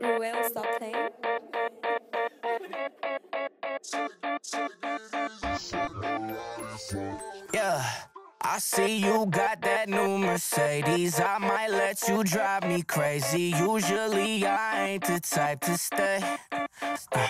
Ruel, stop playing. Yeah. I see you got that new Mercedes. I might let you drive me crazy. Usually I ain't the type to stay. Uh,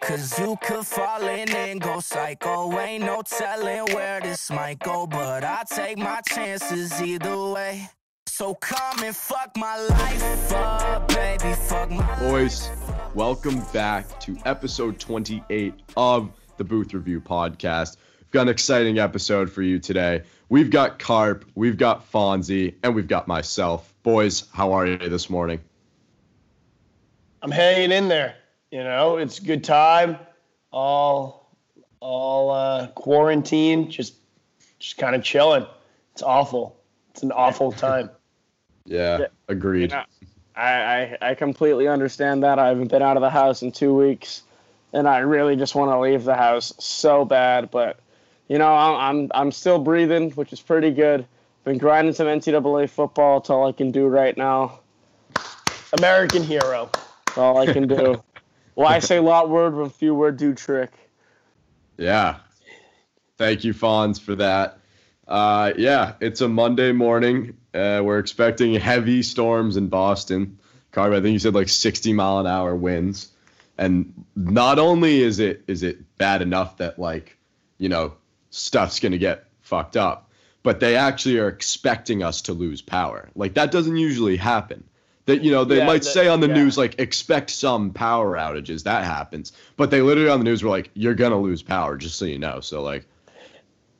Cause you could fall in and go psycho. Ain't no telling where this might go, but I take my chances either way. So come and fuck my life up, baby. Fuck my Boys, welcome back to episode 28 of the Booth Review Podcast. We've got an exciting episode for you today. We've got Carp, we've got Fonzie, and we've got myself. Boys, how are you this morning? I'm hanging in there. You know, it's a good time. All all uh, quarantine, just just kind of chilling. It's awful. It's an awful time. Yeah, Yeah. agreed. Yeah. I, I, I completely understand that. I haven't been out of the house in two weeks, and I really just want to leave the house so bad. But you know, I'm I'm, I'm still breathing, which is pretty good. Been grinding some NCAA football. It's all I can do right now. American hero. It's all I can do. Why say lot word when few word do trick? Yeah. Thank you, Fonz, for that. Uh, yeah, it's a Monday morning. Uh, we're expecting heavy storms in Boston. Carver, I think you said like 60 mile an hour winds. And not only is it is it bad enough that like, you know, stuff's gonna get fucked up, but they actually are expecting us to lose power. Like that doesn't usually happen. That you know, they Yeah, might that- say on the yeah. news like expect some power outages. That happens. But they literally on the news were like, you're gonna lose power, just so you know. So like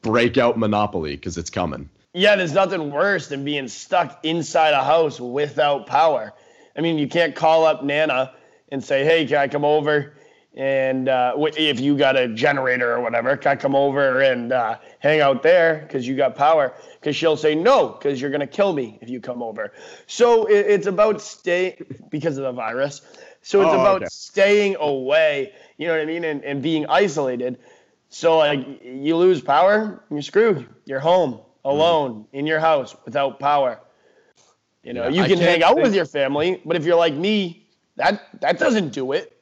break out Monopoly because it's coming. Yeah, there's nothing worse than being stuck inside a house without power. I mean, you can't call up Nana and say, "Hey, can I come over?" And uh, if you got a generator or whatever, can I come over and uh, hang out there because you got power? Because she'll say no, because you're gonna kill me if you come over. So it, it's about stay because of the virus. So it's Oh, about okay. staying away. You know what I mean? And, and being isolated. So like you lose power, you're screwed. You're home alone in your house without power. You know, Yeah, you can hang out think- with your family, but if you're like me, that that doesn't do it.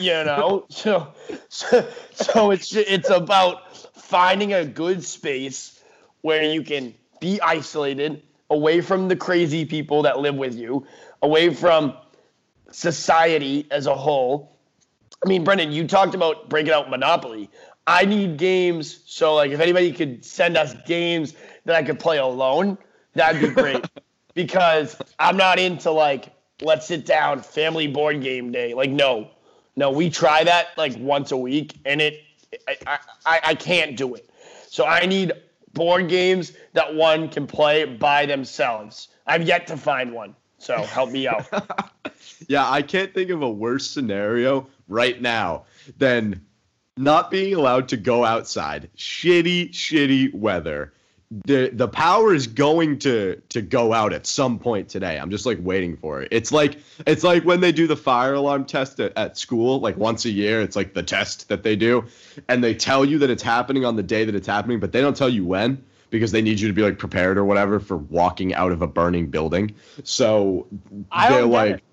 You know, so so, so it's it's about finding a good space where you can be isolated, away from the crazy people that live with you, away from society as a whole. I mean, Brendan, you talked about breaking out Monopoly. I need games, so like if anybody could send us games that I could play alone, that'd be great. because I'm not into like let's sit down family board game day. Like no, no, we try that like once a week, and it I I, I can't do it. So I need board games that one can play by themselves. I've yet to find one, so help me out. Yeah, I can't think of a worse scenario right now than not being allowed to go outside. Shitty, shitty weather. The the power is going to to go out at some point today. I'm just like waiting for it. It's like it's like when they do the fire alarm test at, at school, like once a year. It's like the test that they do, and they tell you that it's happening on the day that it's happening, but they don't tell you when because they need you to be like prepared or whatever for walking out of a burning building. So I they're don't like. it.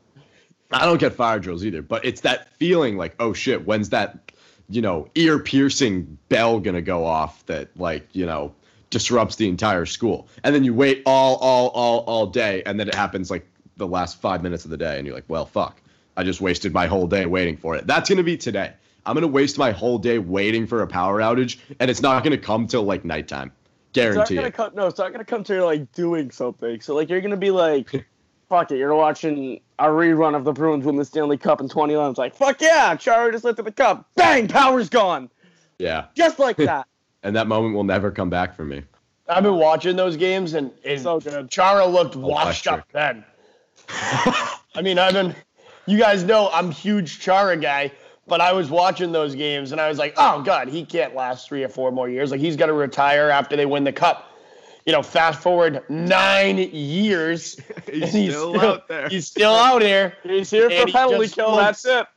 I don't get fire drills either, but it's that feeling like, oh shit, when's that, you know, ear piercing bell gonna go off that like, you know, disrupts the entire school. And then you wait all, all, all, all day, and then it happens like the last five minutes of the day, and you're like, well, fuck. I just wasted my whole day waiting for it. That's gonna be today. I'm gonna waste my whole day waiting for a power outage, and it's not gonna come till like nighttime. Guarantee. It's not it. come. No, it's not gonna come to like doing something. So like you're gonna be like, fuck it. You're watching a rerun of the Bruins win the Stanley Cup in 2011. It's like, fuck yeah, Chara just lifted the cup. Bang, power's gone. Yeah. Just like that. And that moment will never come back for me. I've been watching those games, and, and So good. Chara looked washed Electric. up then. I mean, I've been, you guys know I'm huge Chara guy, but I was watching those games, and I was like, oh god, he can't last three or four more years. Like he's got to retire after they win the cup. You know, fast forward nine years, He's and still out there. He's still out here. He's here And for he penalty just kill. looks- That's it.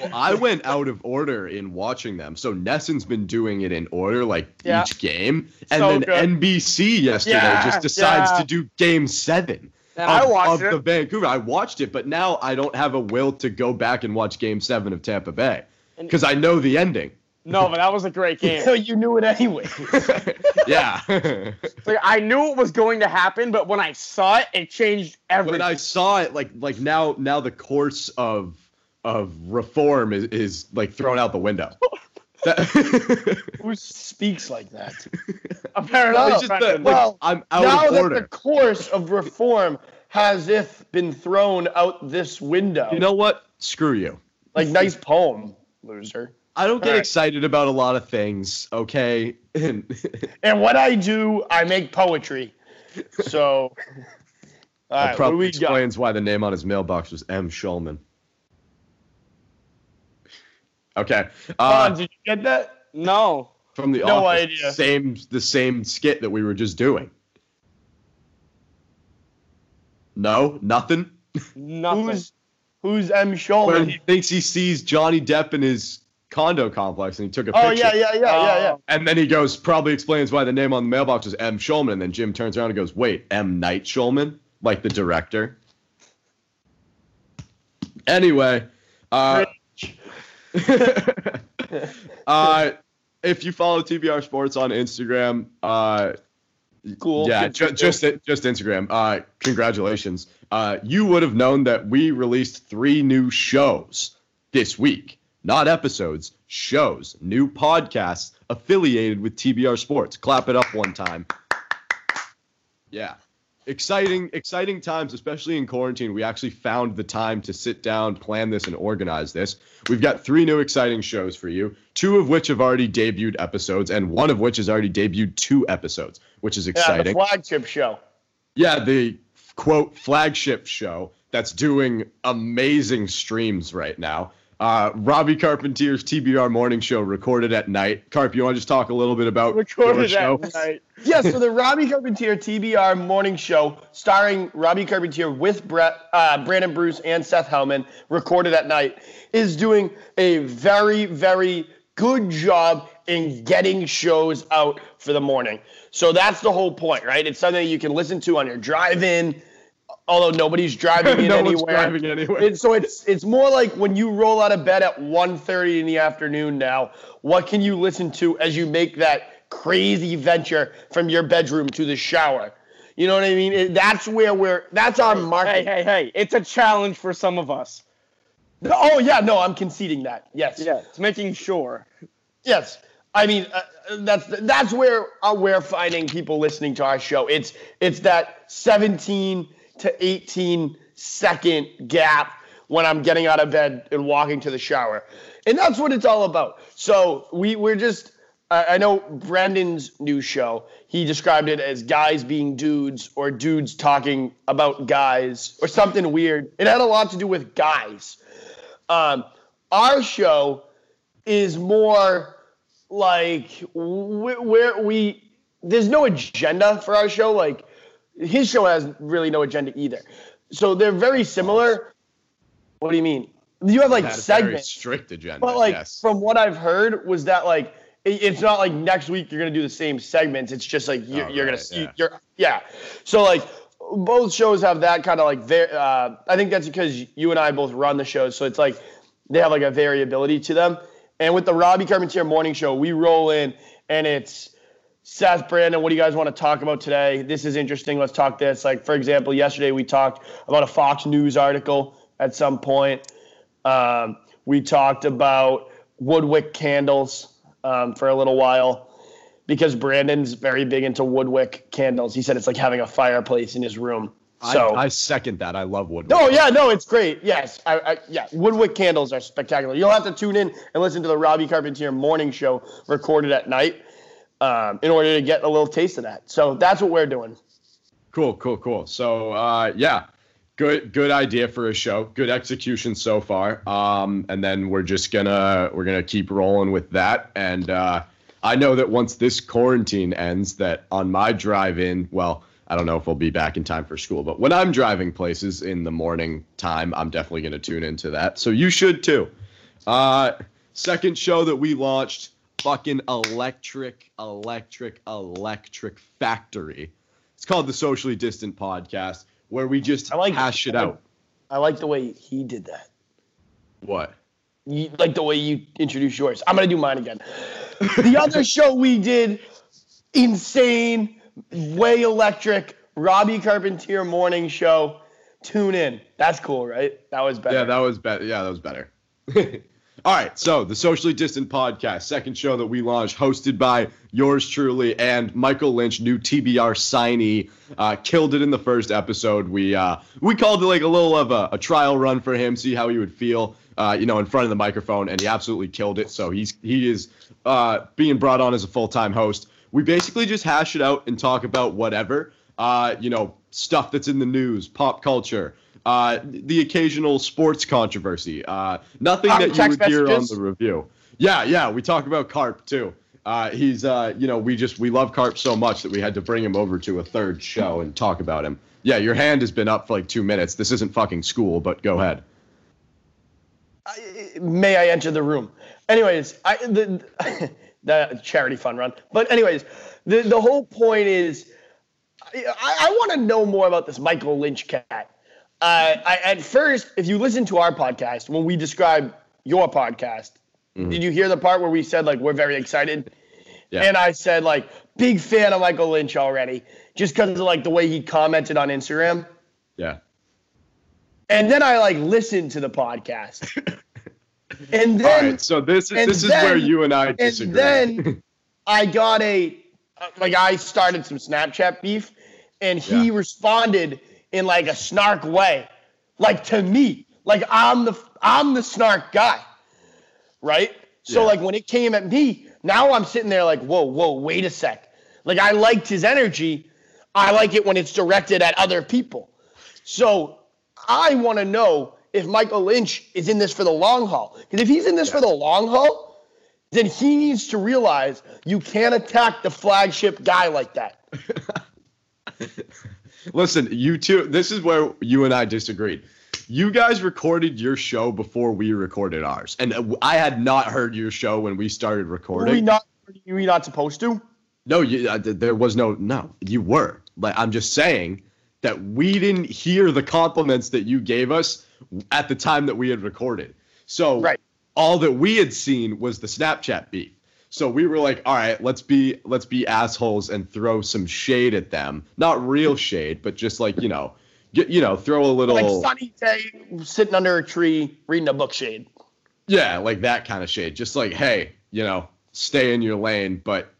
Well, I went out of order in watching them. So Nesson's been doing it in order, like Yeah. each game, and So then good. NBC yesterday Yeah, just decides yeah. to do Game Seven. And I of, watched of the. Vancouver. I watched it, but now I don't have a will to go back and watch Game Seven of Tampa Bay because I know the ending. No, but that was a great game. So you knew it anyway. yeah. Like I knew it was going to happen, but when I saw it, it changed everything. when I saw it, like like now now the course of of reform is, is like thrown out the window. That, Who speaks like that? Apparently, No, it's just that, Brendan. like, Well, I'm out now that the course of reform has if been thrown out this window. You know what? Screw you. like nice poem, loser. I don't get Alright. excited about a lot of things, okay? And And what I do, I make poetry. So, all that right, probably we got? explains why the name on his mailbox was M. Shyamalan. Okay. Ron, Uh, did you get that? no. from the no office, idea. same the same skit that we were just doing. No, nothing. Nothing. Who's who's M. When Shyamalan? he thinks he sees Johnny Depp in his condo complex and he took a Oh picture. yeah, yeah, yeah, yeah, yeah. Oh. And then he goes, probably explains why the name on the mailbox is M. Shyamalan. And then Jim turns around and goes, wait, M. Night Shyamalan? Like the director. Anyway, uh, uh, if you follow TBR Sports on Instagram, uh, Cool. yeah, ju- just just Instagram. Uh, congratulations. Uh, you would have known that we released three new shows this week. Not episodes, shows, new podcasts affiliated with TBR Sports. Clap it up one time. Yeah. Exciting, exciting times, especially in quarantine. We actually found the time to sit down, plan this, and organize this. We've got three new exciting shows for you, two of which have already debuted episodes, and one of which has already debuted two episodes, which is exciting Yeah, the flagship show. Yeah, the quote flagship show that's doing amazing streams right now. Uh, Robbie Carpentier's TBR morning show recorded at night. Carp, you want to just talk a little bit about your Recorded show? that night. Yeah, so the Robbie Carpentier TBR morning show, starring Robbie Carpentier with Brett, uh, Brandon Bruce and Seth Hellman, recorded at night, is doing a very, very good job in getting shows out for the morning. So that's the whole point, right? It's something you can listen to on your drive-in, although nobody's driving in no anywhere. driving anywhere. It's, so it's it's more like when you roll out of bed at 1.30 in the afternoon now, what can you listen to as you make that crazy venture from your bedroom to the shower? You know what I mean? It- that's where we're that's our Hey, market. hey, hey! It's a challenge for some of us. Oh yeah, no, I'm conceding that. Yes. Yeah, it's making sure. Yes. I mean, uh, that's that's where uh, we're finding people listening to our show. It's it's that 17 to 18 second gap when I'm getting out of bed and walking to the shower, and that's what it's all about. So we we're just. I I know Brendan's new show. He described it as guys being dudes or dudes talking about guys or something weird. It had a lot to do with guys. Um, our show is more like wh- where we there's no agenda for our show like his show has really no agenda either so they're very similar what do you mean you have like very segments strict agenda. but like yes. from what i've heard was that like it- it's not like next week you're gonna do the same segments it's just like you're, Oh, you're gonna see yeah. you're yeah so like both shows have that kind of like va- uh, i think that's because you and i both run the shows so it's like they have like a variability to them and with the robbie carpentier morning show we roll in and it's Seth, Brandon, what do you guys want to talk about today? This is interesting. Let's talk this. Like, for example, yesterday we talked about a Fox News article at some point. Um, we talked about Woodwick candles um, for a little while because Brandon's very big into Woodwick candles. He said it's like having a fireplace in his room. So, I, I second that. I love woodwork. no, yeah, no, it's great. Yes, I, I, yeah, Woodwick candles are spectacular. You'll have to tune in and listen to the Robbie Carpentier morning show recorded at night um, in order to get a little taste of that. So that's what we're doing. Cool, cool, cool. So uh, yeah, good good idea for a show. Good execution so far. Um, and then we're just gonna we're gonna keep rolling with that. And uh, I know that once this quarantine ends, that on my drive in, well, I don't know if we'll be back in time for school, but when I'm driving places in the morning time, I'm definitely gonna tune into that. So you should too. Uh, second show that we launched, fucking electric, electric, electric factory. It's called the Socially Distant Podcast. where we just I like- hash it I like- out. I like the way he did that. What? You, like the way you introduced yours. I'm gonna do mine again. The other show we did, insane, way electric. Robbie Carpentier morning show. Tune in. That's cool, right? That was better. Yeah, that was better. Yeah, that was better. All right, so the Socially Distant Podcast, second show that we launched, hosted by yours truly and Michael Lynch, new TBR signee, uh, killed it in the first episode. We uh, we called it like a little of a, a trial run for him, see how he would feel, uh, you know, in front of the microphone, and he absolutely killed it. So he's he is uh, being brought on as a full time host. We basically just hash it out and talk about whatever, uh, you know, stuff that's in the news, pop culture uh, the occasional sports controversy. Uh, nothing Uh, that you would hear on the review. Yeah, yeah, we talk about Carp too. Uh, he's, uh, you know, we just we love Carp so much that we had to bring him over to a third show and talk about him. Yeah, your hand has been up for like two minutes. This isn't fucking school, but go ahead. I- may I enter the room? Anyways, I the the charity fund run. But anyways, the the whole point is, I, I want to know more about this Michael Lynch cat. Uh, I, at first, if you listen to our podcast when we describe your podcast, did you hear the part where we said like we're very excited? Yeah. And I said like big fan of Michael Lynch already, just because of like the way he commented on Instagram. Yeah. And then I like listened to the podcast. and then right. So this is this is where you and I and then I got a like I started some Snapchat beef, and he Yeah. responded in like a snark way, like to me, like I'm the I'm the snark guy, right? So Yeah. like when it came at me, now I'm sitting there like, whoa, whoa, wait a sec. Like I liked his energy. I like it when it's directed at other people. So I want to know if Michael Lynch is in this for the long haul. Because if he's in this for the long haul, then he needs to realize you can't attack the flagship guy like that. Listen, you two, this is where you and I disagreed. You guys recorded your show before we recorded ours. And I had not heard your show when we started Were recording. we not? Were we not supposed to? No, you, uh, there was no, no, you were. Like, I'm just saying that we didn't hear the compliments that you gave us at the time that we had recorded. So Right. all that we had seen was the Snapchat beef. So we were like, all right, let's be let's be assholes and throw some shade at them. Not real shade, but just like you know, get, you know, throw a little Like sunny day, sitting under a tree, reading a book shade. Yeah, like that kind of shade. Just like, hey, you know, stay in your lane, but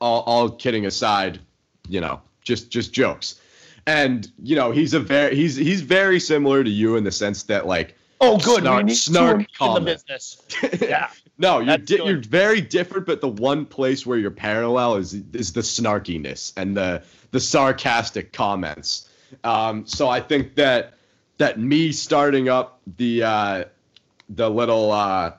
all, all kidding aside, you know, just just jokes. And you know, he's a very he's he's very similar to you in the sense that like Oh, good. Snark- we need snark in the business. Yeah. no, you're di- you're very different, but the one place where you're parallel is is the snarkiness and the the sarcastic comments. Um, so I think that that me starting up the uh, the little uh,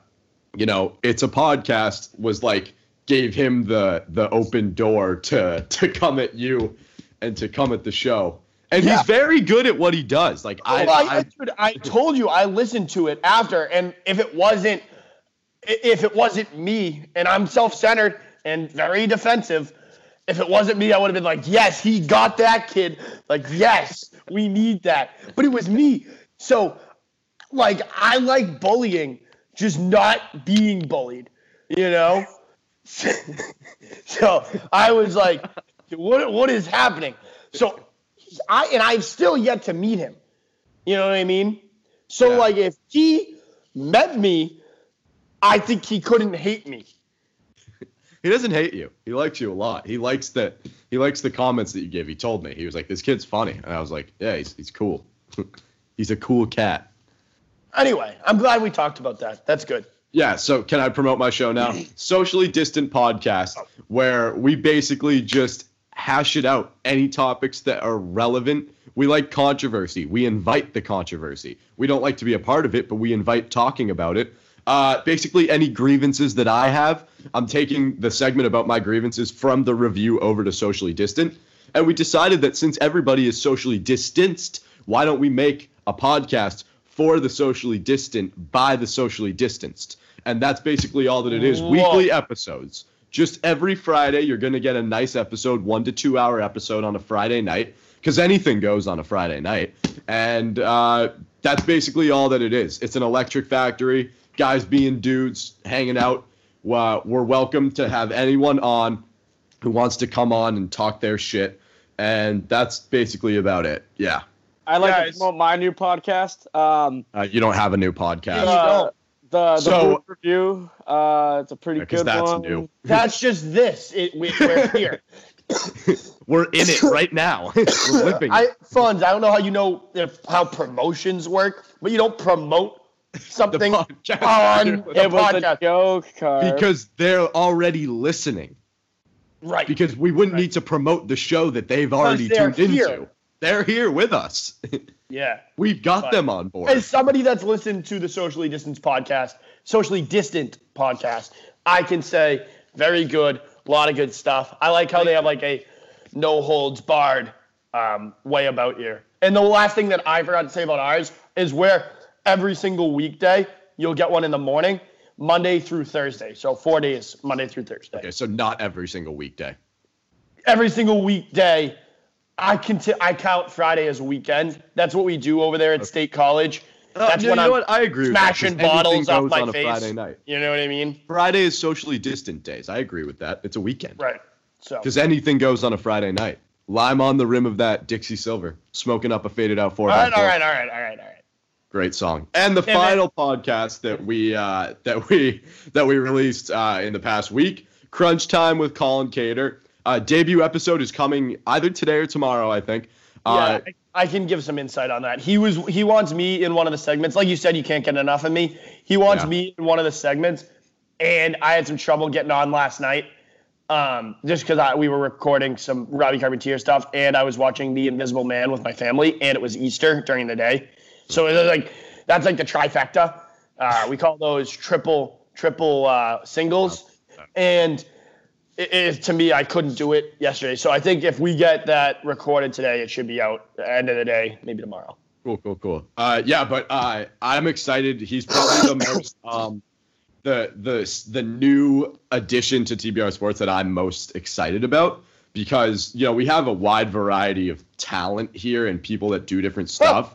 you know it's a podcast was like gave him the the open door to to come at you and to come at the show. And Yeah. he's very good at what he does. Like I, Well, I, I dude, I told you I listened to it after, and if it wasn't, if it wasn't me, and I'm self-centered and very defensive, if it wasn't me, I would have been like, yes, he got that kid. Like, yes, we need that. But it was me. So, like, I like bullying, just not being bullied. You know. so I was like, what what is happening? So I and I've still yet to meet him. You know what I mean? So Yeah. like if he met me, I think he couldn't hate me. He doesn't hate you. He likes you a lot. He likes that he likes the comments that you give. He told me he was like, "This kid's funny," and I was like, "Yeah, he's he's cool. he's a cool cat." Anyway, I'm glad we talked about that. That's good. Yeah. So can I promote my show now? Socially distant podcast where we basically just hash it out. Any topics that are relevant. We like controversy. We invite the controversy. We don't like to be a part of it, but we invite talking about it. Uh, basically, any grievances that I have, I'm taking the segment about my grievances from the review over to socially distant. And we decided that since everybody is socially distanced, why don't we make a podcast for the socially distant by the socially distanced? And that's basically all that it is. Whoa. Weekly episodes. Just every Friday, you're going to get a nice episode, one to two hour episode on a Friday night, because anything goes on a Friday night. And uh, that's basically all that it is. It's an electric factory, guys being dudes, hanging out. Uh, we're welcome to have anyone on who wants to come on and talk their shit. And that's basically about it. Yeah. I like Guys. to promote my new podcast. Um, Uh, you don't have a new podcast. uh, don't. The the So- Boot review. Uh, it's a pretty Because good that's one. new. That's just this. It, we, we're here. We're in it right now. We're. I funds. I don't know how you know if how promotions work, but you don't promote something podcast. on It the was a joke, Carp. because they're already listening. Right. Because we wouldn't need to promote the show that they've already tuned here. into. They're here with us. Yeah. We've got But- them on board. As somebody that's listened to the socially distant podcast, socially distant podcast, I can say very good, a lot of good stuff. I like how they have like a no holds barred um, way about you. And the last thing that I forgot to say about ours is where every single weekday you'll get one in the morning, Monday through Thursday. So four days, Monday through Thursday. okay, so not every single weekday. Every single weekday, I can t- I count Friday as a weekend. That's what we do over there at State College. That's you when know I'm what? I agree. with that, 'cause smashing bottles off my on a face. Friday night. You know what I mean? Friday is socially distant days. I agree with that. It's a weekend. Right. So Because anything goes on a Friday night. Lime on the rim of that Dixie Silver, smoking up a faded out four. all right, all right, all right, all right, all right. Great song. And the final podcast that we uh, that we that we released uh, in the past week, Crunch Time with Colin Cater. Uh, debut episode is coming either today or tomorrow, I think. Uh, yeah, I, I can give some insight on that. He was he wants me in one of the segments. Like you said, you can't get enough of me. He wants Yeah. me in one of the segments, and I had some trouble getting on last night. Um, just because we were recording some Robbie Carpentier stuff, and I was watching The Invisible Man with my family, and it was Easter during the day, so it was like that's like the trifecta. Uh, we call those triple triple uh, singles, and it, it, to me, I couldn't do it yesterday. So I think if we get that recorded today, it should be out at the end of the day, maybe tomorrow. Cool, cool, cool. Uh, yeah, but uh, I'm excited. He's probably the most um, the the the new addition to TBR Sports that I'm most excited about because you know we have a wide variety of talent here and people that do different stuff.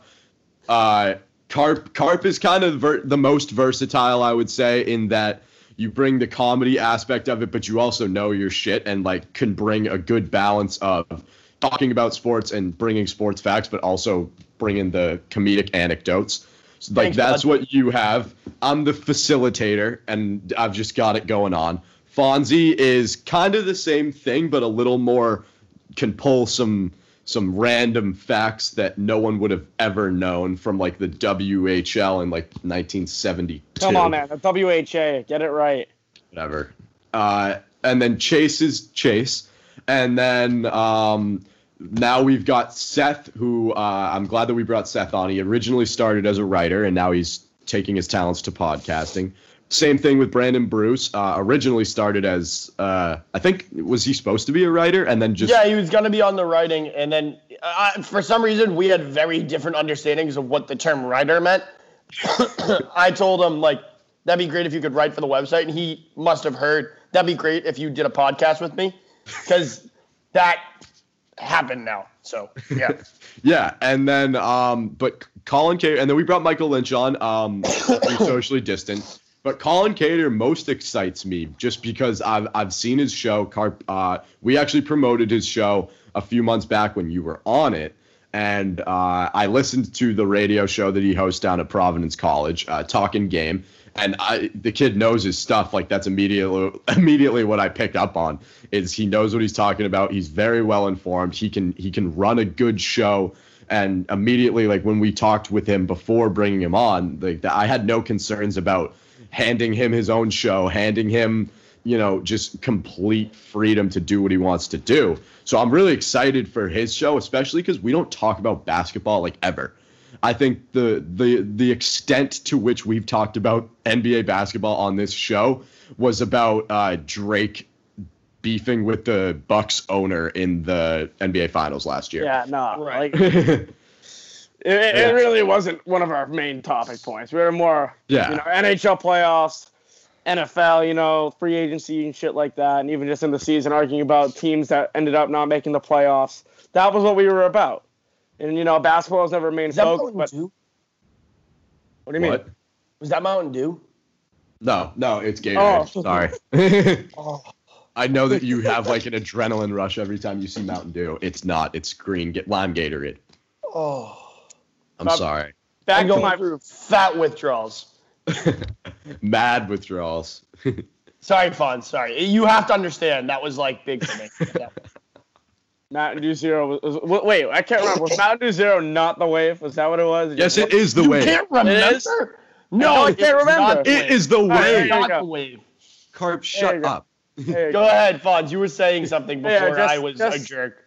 Uh, Carp Carp is kind of ver- the most versatile, I would say, in that you bring the comedy aspect of it, but you also know your shit and like can bring a good balance of talking about sports and bringing sports facts, but also bringing the comedic anecdotes. So, like that's bud. what you have. I'm the facilitator, and I've just got it going on. Fonzie is kind of the same thing, but a little more can pull some some random facts that no one would have ever known from like the WHL in like 1972 Come on, man. The WHA. Get it right. whatever. Uh, and then Chase is Chase, and then um, now we've got Seth, who uh, I'm glad that we brought Seth on. He originally started as a writer, and now he's taking his talents to podcasting. Same thing with Brandon Bruce. Uh, originally started as uh, I think was he supposed to be a writer, and then just Yeah, he was going to be on the writing, and then uh, for some reason we had very different understandings of what the term writer meant. I told him like that'd be great if you could write for the website, and he must have heard that'd be great if you did a podcast with me, because that happened now. So yeah, Yeah, and then um, but Colin K, and then we brought Michael Lynch on. Um, socially distant, but Colin Cater most excites me just because I've I've seen his show. Uh, we actually promoted his show a few months back when you were on it, and uh, I listened to the radio show that he hosts down at Providence College, uh, Talking Game. And I, the kid knows his stuff. Like that's immediately, immediately what I pick up on is he knows what he's talking about. He's very well informed. He can, he can run a good show. And immediately, like when we talked with him before bringing him on, like I had no concerns about handing him his own show, handing him, you know, just complete freedom to do what he wants to do. So I'm really excited for his show, especially because we don't talk about basketball like ever. I think the the the extent to which we've talked about NBA basketball on this show was about uh, Drake beefing with the Bucks owner in the NBA Finals last year. Yeah, no. Right. Like, it, it really wasn't one of our main topic points. We were more, Yeah. you know, NHL playoffs, NFL, you know, free agency and shit like that, and even just in the season, arguing about teams that ended up not making the playoffs. That was what we were about. And you know, basketball has never main Was focus. Mountain But Dew? what do you mean? What? Was that Mountain Dew? No, no, it's Gatorade. Oh. Sorry. Oh, I know that you have like an adrenaline rush every time you see Mountain Dew. It's not. It's green. Get lime Gatorade. oh. I'm Stop. sorry. Back I'm to my through fat withdrawals. Mad withdrawals. Sorry, Fawn. Sorry. You have to understand that was like big for me. Yeah. Mountain Dew Zero. Was, was, wait, I can't remember. Was Mountain Dew Zero not the wave? Was that what it was? yes, it is the you wave. can't remember? No, I it's can't remember. It is the wave. right, there wave. you not go. the wave. Carp, shut up. There you Go ahead, Fonz. You were saying something before Yeah, just- I was a jerk.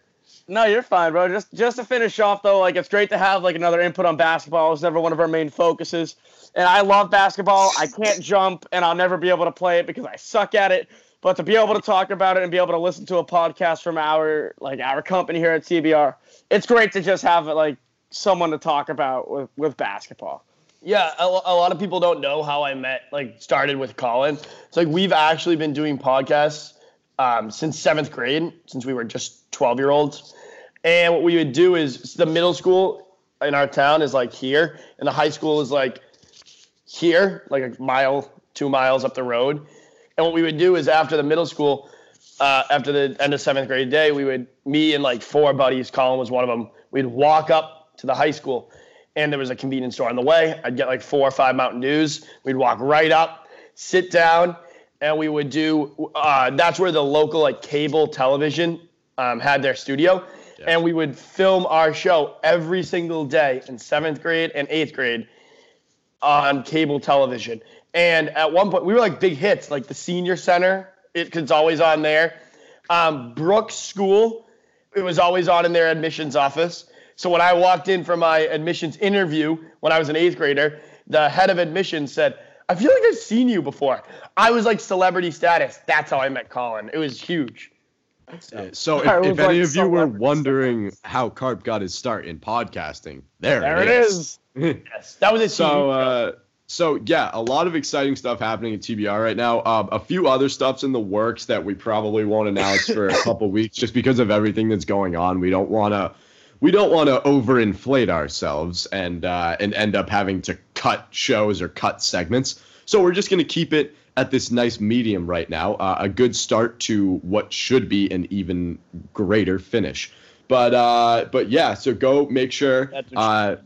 No, you're fine, bro. Just just to finish off though, like it's great to have like another input on basketball. It's never one of our main focuses. And I love basketball. I can't jump and I'll never be able to play it because I suck at it. But to be able to talk about it and be able to listen to a podcast from our like our company here at TBR, it's great to just have like someone to talk about with, with basketball. Yeah, a, a lot of people don't know how I met, like, started with Colin. It's like we've actually been doing podcasts um, since seventh grade, since we were just 12 year olds. And what we would do is the middle school in our town is like here, and the high school is like here, like a mile, two miles up the road. And what we would do is after the middle school, uh, after the end of seventh grade day, we would, me and like four buddies, Colin was one of them, we'd walk up to the high school and there was a convenience store on the way. I'd get like four or five Mountain Dews. We'd walk right up, sit down, and we would do. Uh, that's where the local like cable television um, had their studio, and we would film our show every single day in seventh grade and eighth grade on cable television. And at one point, we were like big hits, like the senior center. It, it's always on there. Um, Brooks School, it was always on in their admissions office. So when I walked in for my admissions interview when I was an eighth grader, the head of admissions said, I feel like I've seen you before. I was like celebrity status. That's how I met Colin. It was huge. So if, if was any like of you were celebrity wondering how Carp got his start in podcasting, there, There it is. Yes, that was a So, uh, so yeah, a lot of exciting stuff happening at TBR right now. Um, a few other stuff's in the works that we probably won't announce for a couple weeks, just because of everything that's going on. We don't want to, we don't want to overinflate ourselves and uh, and end up having to cut shows or cut segments. So we're just gonna keep it at this nice medium right now. Uh, a good start to what should be an even greater finish. But uh, but yeah, so go make sure. Uh,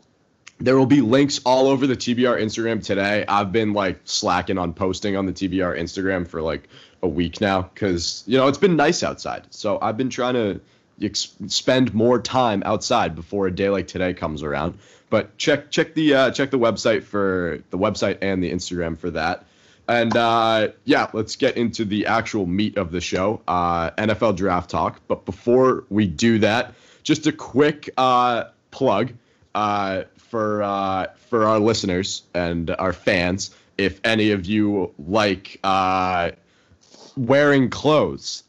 there will be links all over the TBR Instagram today. I've been like slacking on posting on the TBR Instagram for like a week now because you know it's been nice outside. So I've been trying to ex- spend more time outside before a day like today comes around. But check check the uh, check the website for the website and the Instagram for that. And uh, yeah, let's get into the actual meat of the show, uh, NFL draft talk. But before we do that, just a quick uh, plug uh, for uh, for our listeners and our fans. If any of you like uh, wearing clothes,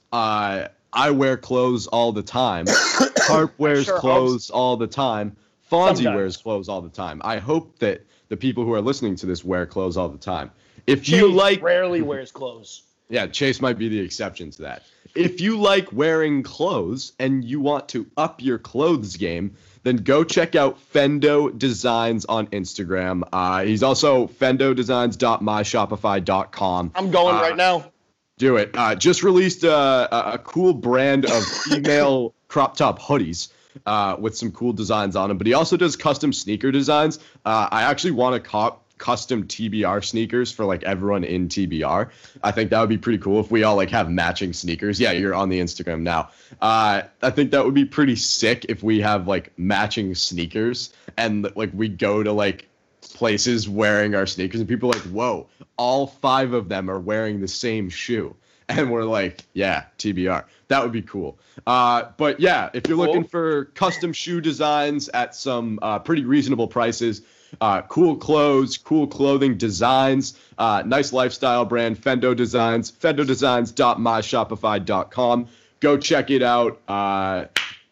I wear clothes all the time. Harp wears Sure clothes all the time. Fonzie Sometimes. wears clothes all the time. I hope that the people who are listening to this wear clothes all the time. If Chase you like rarely wears clothes. yeah, Chase might be the exception to that. If you like wearing clothes and you want to up your clothes game, then go check out Fendo Designs on Instagram. Uh, he's also fendodesigns.myshopify.com. I'm going Uh, right now. Do it. Uh, just released uh, a, a cool brand of female crop top hoodies uh, with some cool designs on them. But he also does custom sneaker designs. Uh, I actually want to cop custom TBR sneakers for like everyone in TBR. I think that would be pretty cool if we all like have matching sneakers. Yeah, you're on the Instagram now. Uh, I think that would be pretty sick if we have like matching sneakers and like we go to like places wearing our sneakers and people are like, whoa, all five of them are wearing the same shoe. And we're like, yeah, TBR. That would be cool. Uh, but yeah, if you're Cool. looking for custom shoe designs at some uh, pretty reasonable prices, uh, cool clothes, cool clothing designs, uh, nice lifestyle brand, Fendo Designs, fendodesigns.myshopify.com. Go check it out. Uh,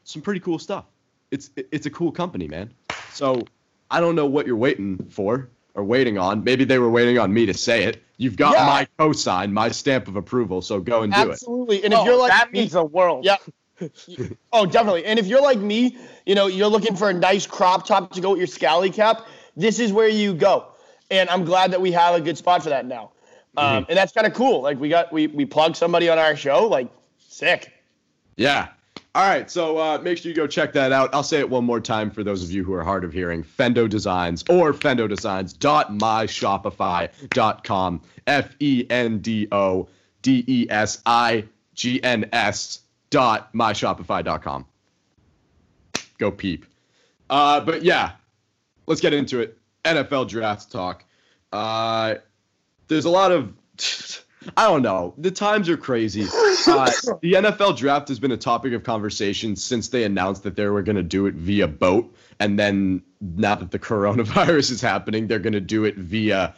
some pretty cool stuff. It's it's a cool company, man. So I don't know what you're waiting for. or waiting on. Maybe they were waiting on me to say it. You've got Yeah. my cosign, my stamp of approval, so go and do it. Absolutely. And Oh, if you're like that me- means the world. Yeah. oh, definitely. And if you're like me, you know, you're looking for a nice crop top to go with your scally cap, this is where you go. And I'm glad that we have a good spot for that now. Um, and that's kind of cool. Like we got we we plugged somebody on our show, like sick. Yeah. All right, so uh, make sure you go check that out. I'll say it one more time for those of you who are hard of hearing. Fendo Designs or fendo fendodesigns.myshopify.com. F E N D O D E S I G N S dot myshopify.com. Go peep. Uh, but yeah, let's get into it. NFL draft talk. Uh, there's a lot of I don't know. The times are crazy. Uh, the NFL draft has been a topic of conversation since they announced that they were going to do it via boat, and then now that the coronavirus is happening, they're going to do it via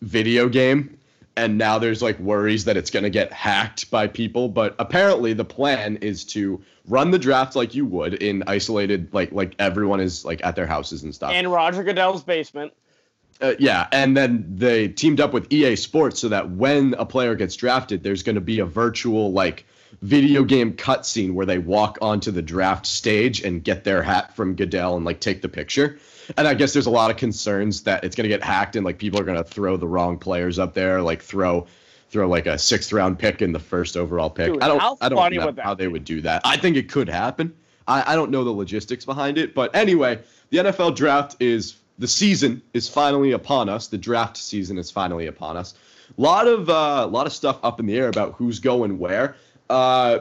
video game. And now there's like worries that it's going to get hacked by people, but apparently the plan is to run the draft like you would in isolated, like like everyone is like at their houses and stuff. In Roger Goodell's basement. Uh, yeah, and then they teamed up with EA Sports so that when a player gets drafted, there's going to be a virtual like video game cutscene where they walk onto the draft stage and get their hat from Goodell and like take the picture. And I guess there's a lot of concerns that it's going to get hacked and like people are going to throw the wrong players up there, like throw throw like a sixth round pick in the first overall pick. Dude, I don't I don't know how they would do that. I think it could happen. I, I don't know the logistics behind it, but anyway, the NFL draft is the season is finally upon us. The draft season is finally upon us. A lot of a lot of stuff up in the air about who's going where. Uh,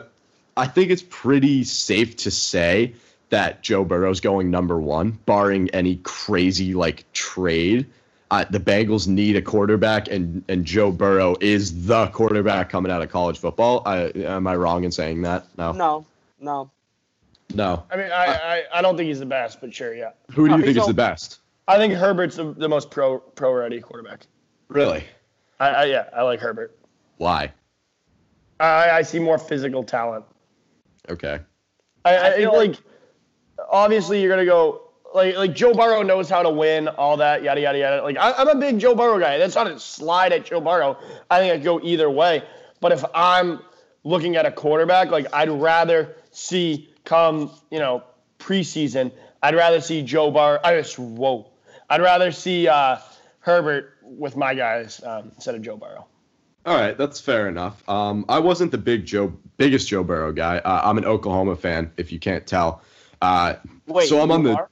I think it's pretty safe to say that Joe Burrow's going number one, barring any crazy like trade. Uh, the Bengals need a quarterback, and and Joe Burrow is the quarterback coming out of college football. I, am I wrong in saying that? No, No, no. no. I mean, I, I, I don't think he's the best, but sure, yeah. Who do you think is the best? I think Herbert's the, the most pro pro ready quarterback. Really? I, I yeah, I like Herbert. Why? I, I see more physical talent. Okay. I, I I, feel like, obviously you're gonna go like like Joe Burrow knows how to win, all that yada yada yada. Like I, I'm a big Joe Burrow guy. That's not a slide at Joe Burrow. I think I'd go either way. But if I'm looking at a quarterback, like I'd rather see come you know preseason. I'd rather see Joe Burrow. I just whoa. I'd rather see uh, Herbert with my guys um, instead of Joe Burrow. All right, that's fair enough. Um, I wasn't the big Joe, biggest Joe Burrow guy. Uh, I'm an Oklahoma fan, if you can't tell. Uh, Wait, so I'm on the are?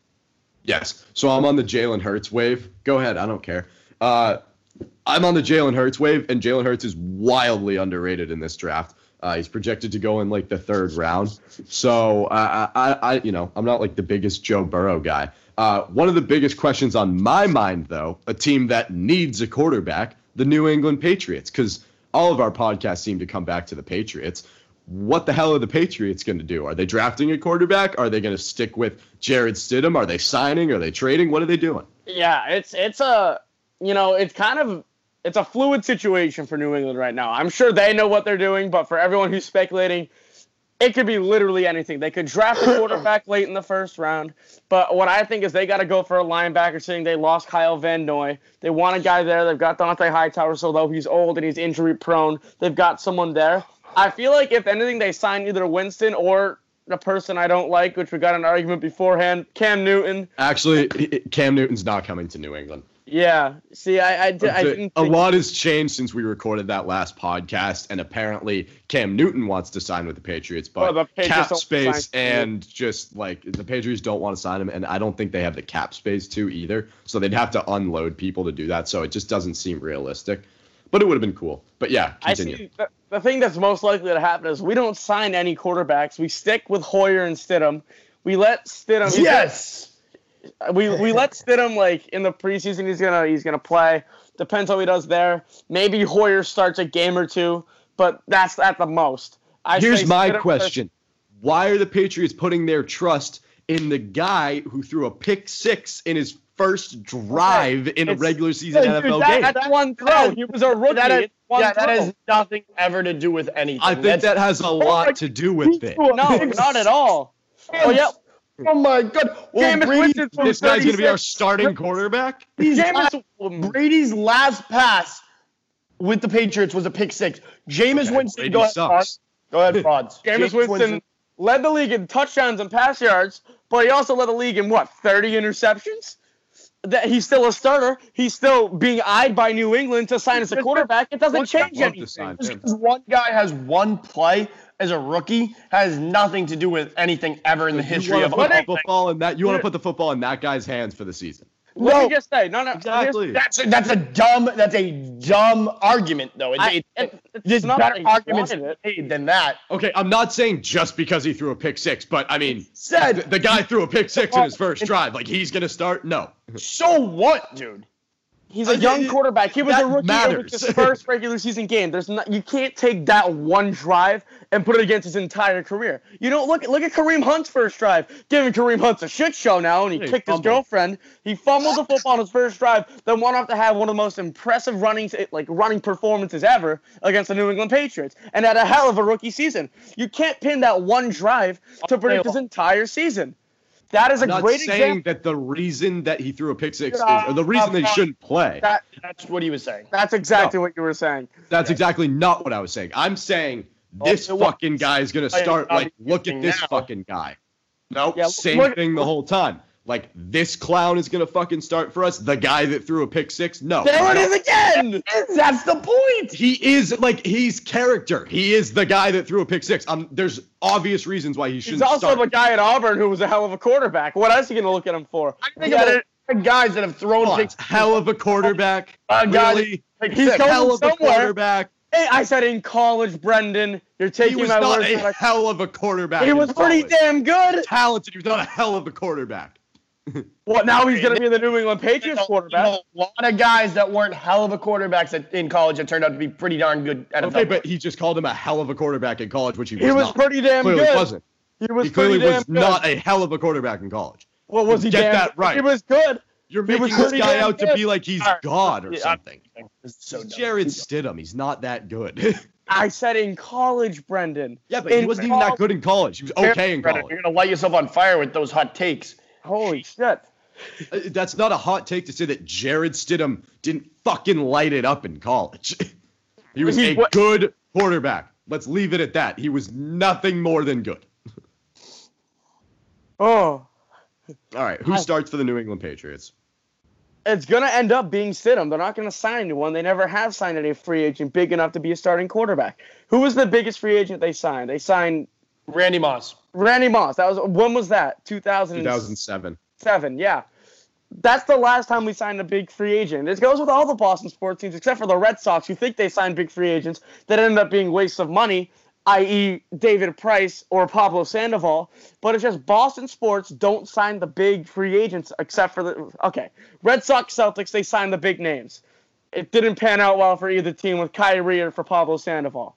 yes. So I'm on the Jalen Hurts wave. Go ahead, I don't care. Uh, I'm on the Jalen Hurts wave, and Jalen Hurts is wildly underrated in this draft. Uh, he's projected to go in like the third round. So uh, I, I, you know, I'm not like the biggest Joe Burrow guy. Uh, one of the biggest questions on my mind, though, a team that needs a quarterback, the New England Patriots, because all of our podcasts seem to come back to the Patriots. What the hell are the Patriots going to do? Are they drafting a quarterback? Are they going to stick with Jarrett Stidham? Are they signing? Are they trading? What are they doing? Yeah, it's it's a you know it's kind of it's a fluid situation for New England right now. I'm sure they know what they're doing, but for everyone who's speculating, it could be literally anything. They could draft a quarterback late in the first round, but what I think is they got to go for a linebacker. Seeing they lost Kyle Van Noy, they want a guy there. They've got Dont'a Hightower, so though he's old and he's injury prone, they've got someone there. I feel like if anything, they sign either Winston or a person I don't like, which we got an argument beforehand, Cam Newton. Actually, Cam Newton's not coming to New England. Yeah. See, I, I, di- I didn't a lot has changed since we recorded that last podcast, and apparently Cam Newton wants to sign with the Patriots, but Well, the Patriots cap space and just like the Patriots don't want to sign him, and I don't think they have the cap space to either. So they'd have to unload people to do that. So it just doesn't seem realistic. But it would have been cool. But yeah, I continue. see. The, the thing that's most likely to happen is we don't sign any quarterbacks. We stick with Hoyer and Stidham. We let Stidham. Yes. We we let Stidham like in the preseason. He's gonna he's gonna play. Depends how he does there. Maybe Hoyer starts a game or two, but that's at the most. I Here's my Stidham- question: Why are the Patriots putting their trust in the guy who threw a pick six in his first drive in a regular season dude, NFL that- game? That's one throw. He was a rookie. That has, It's yeah, that has nothing ever to do with anything. I think That's- that has a oh lot to do with it. no, not at all. Oh yeah. Oh my god! Well, Jameis Brady, Winston threw This guy's gonna be our starting quarterback. Jameis, Brady's last pass with the Patriots was a pick six. Jameis Okay, Winston, Brady go ahead, sucks. Go ahead, Pods. Jameis Winston led the league in touchdowns and pass yards, but he also led the league in what, 30 interceptions? That he's still a starter. He's still being eyed by New England to sign as a quarterback. It doesn't change anything. Just because one guy has one play as a rookie has nothing to do with anything ever in the history of to put football in that? You want to put the football in that guy's hands for the season? Let No. me just say, no, no, Exactly. That's a, that's a dumb that's a dumb argument though. It's, I- it, it- it's there's not better that he arguments made than that. Okay, I'm not saying just because he threw a pick six, but I mean, Said the, the guy threw a pick six in his first drive. Like he's gonna start? No. so what, dude? He's a Uh, young quarterback. He was that a rookie. Matters. was his first regular season game. There's not. You can't take that one drive and put it against his entire career. You don't look. Look at Kareem Hunt's first drive. Giving Kareem Hunt a shit show now, and he He kicked his girlfriend. He fumbled the football on his first drive. Then went off to have one of the most impressive running, like running performances ever against the New England Patriots, and had a hell of a rookie season. You can't pin that one drive to predict his entire season. That is a I'm not great saying example. that the reason that he threw a pick six is, or the reason that he shouldn't play. That, That's what he was saying. that's exactly what you were saying. That's exactly not what I was saying. I'm saying oh, this Oh, it was. fucking guy is gonna start like, look at this now. fucking guy. Nope, Yeah, same look- thing the whole time. Like this clown is gonna fucking start for us. The guy that threw a pick six. No, There it is again. That's the point. He is like he's character. He is the guy that threw a pick six. Um, there's obvious reasons why he He's shouldn't He's also start. the guy at Auburn who was a hell of a quarterback. What else are you gonna look at him for? I think Yeah, about the guys that have thrown Come on, picks. hell of a quarterback. Uh, guys, really, pick He's going hell of a quarterback. Hey, I said in college, Brendan. You're He taking was my not words. a out of- hell of a quarterback. He was pretty college. damn good. talented. He was not a hell of a quarterback. Well, now he's gonna be the New England Patriots quarterback. A lot of guys that weren't hell of a quarterbacks at, in college that turned out to be pretty darn good at Okay, but he just called him a hell of a quarterback in college, which he was, He was not. pretty damn clearly good. wasn't. He was He clearly was good. not a hell of a quarterback in college. What was he? Get damn, that right. He was good. You're He making this guy damn out to be like he's Alright. God or Yeah, something. This so. Jarrett Stidham, he's not that good. I said in college, Brendan. yeah, but he wasn't even that good in college. He was okay in Brendan, college. You're gonna light yourself on fire with those hot takes. Holy shit. Uh, That's not a hot take to say that Jarrett Stidham didn't fucking light it up in college. he was He a wa- good quarterback. Let's leave it at that. He was nothing more than good. Oh. All right, who I- starts for the New England Patriots? It's gonna end up being Stidham. They're not gonna sign anyone. They never have signed any free agent big enough to be a starting quarterback. Who was the biggest free agent they signed? They signed Randy Moss. Randy Moss. That was when was that? 2007. 2007. Yeah. That's the last time we signed a big free agent. This goes with all the Boston sports teams, except for the Red Sox, who think they signed big free agents that end up being wastes of money, i.e., David Price or Pablo Sandoval. But it's just Boston sports don't sign the big free agents, except for the okay Red Sox, Celtics. They signed the big names. It didn't pan out well for either team with Kyrie or for Pablo Sandoval.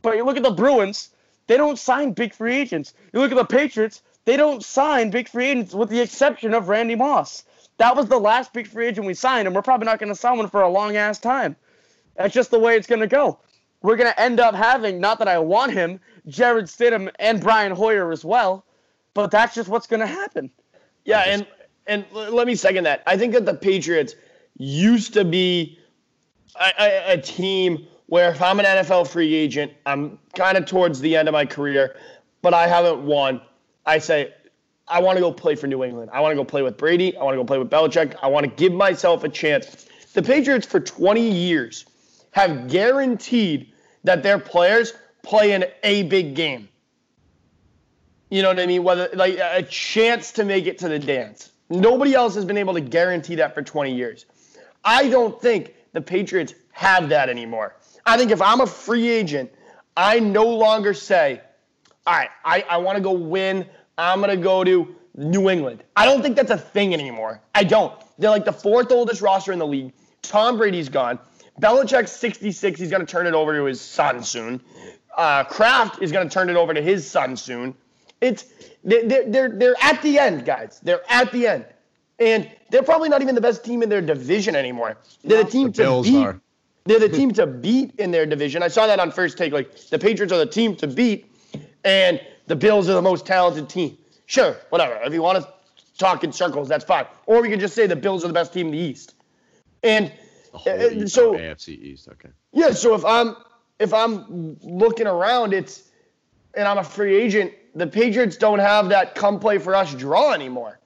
But you look at the Bruins, they don't sign big free agents. You look at the Patriots, they don't sign big free agents with the exception of Randy Moss. That was the last big free agent we signed, and we're probably not going to sign one for a long ass time. That's just the way it's going to go. We're going to end up having, not that I want him, Jarrett Stidham and Brian Hoyer as well, but that's just what's going to happen. Yeah, and and let me second that. I think that the Patriots used to be a, a, a team where if I'm an NFL free agent, I'm kind of towards the end of my career, but I haven't won. I say, I want to go play for New England. I want to go play with Brady. I want to go play with Belichick. I want to give myself a chance. The Patriots for 20 years have guaranteed that their players play in a big game. You know what I mean? Whether like a chance to make it to the dance. Nobody else has been able to guarantee that for 20 years. I don't think the Patriots have that anymore. I think if I'm a free agent, I no longer say, all right, I, I want to go win. I'm going to go to New England. I don't think that's a thing anymore. I don't. They're like the fourth oldest roster in the league. Tom Brady's gone. Belichick's 66. He's going to turn it over to his son soon. Uh, Kraft is going to turn it over to his son soon. It's they're, they're they're at the end, guys. They're at the end, and they're probably not even the best team in their division anymore. They're the team The to Bills beat. are. They're the team to beat in their division. I saw that on first take. Like the Patriots are the team to beat, and the Bills are the most talented team. Sure, whatever. If you want to talk in circles, that's fine. Or we can just say the Bills are the best team in the East. And The Uh, East- so- oh, AFC East. Okay. yeah, so if I'm if I'm looking around, it's and I'm a free agent, the Patriots don't have that come play for us draw anymore.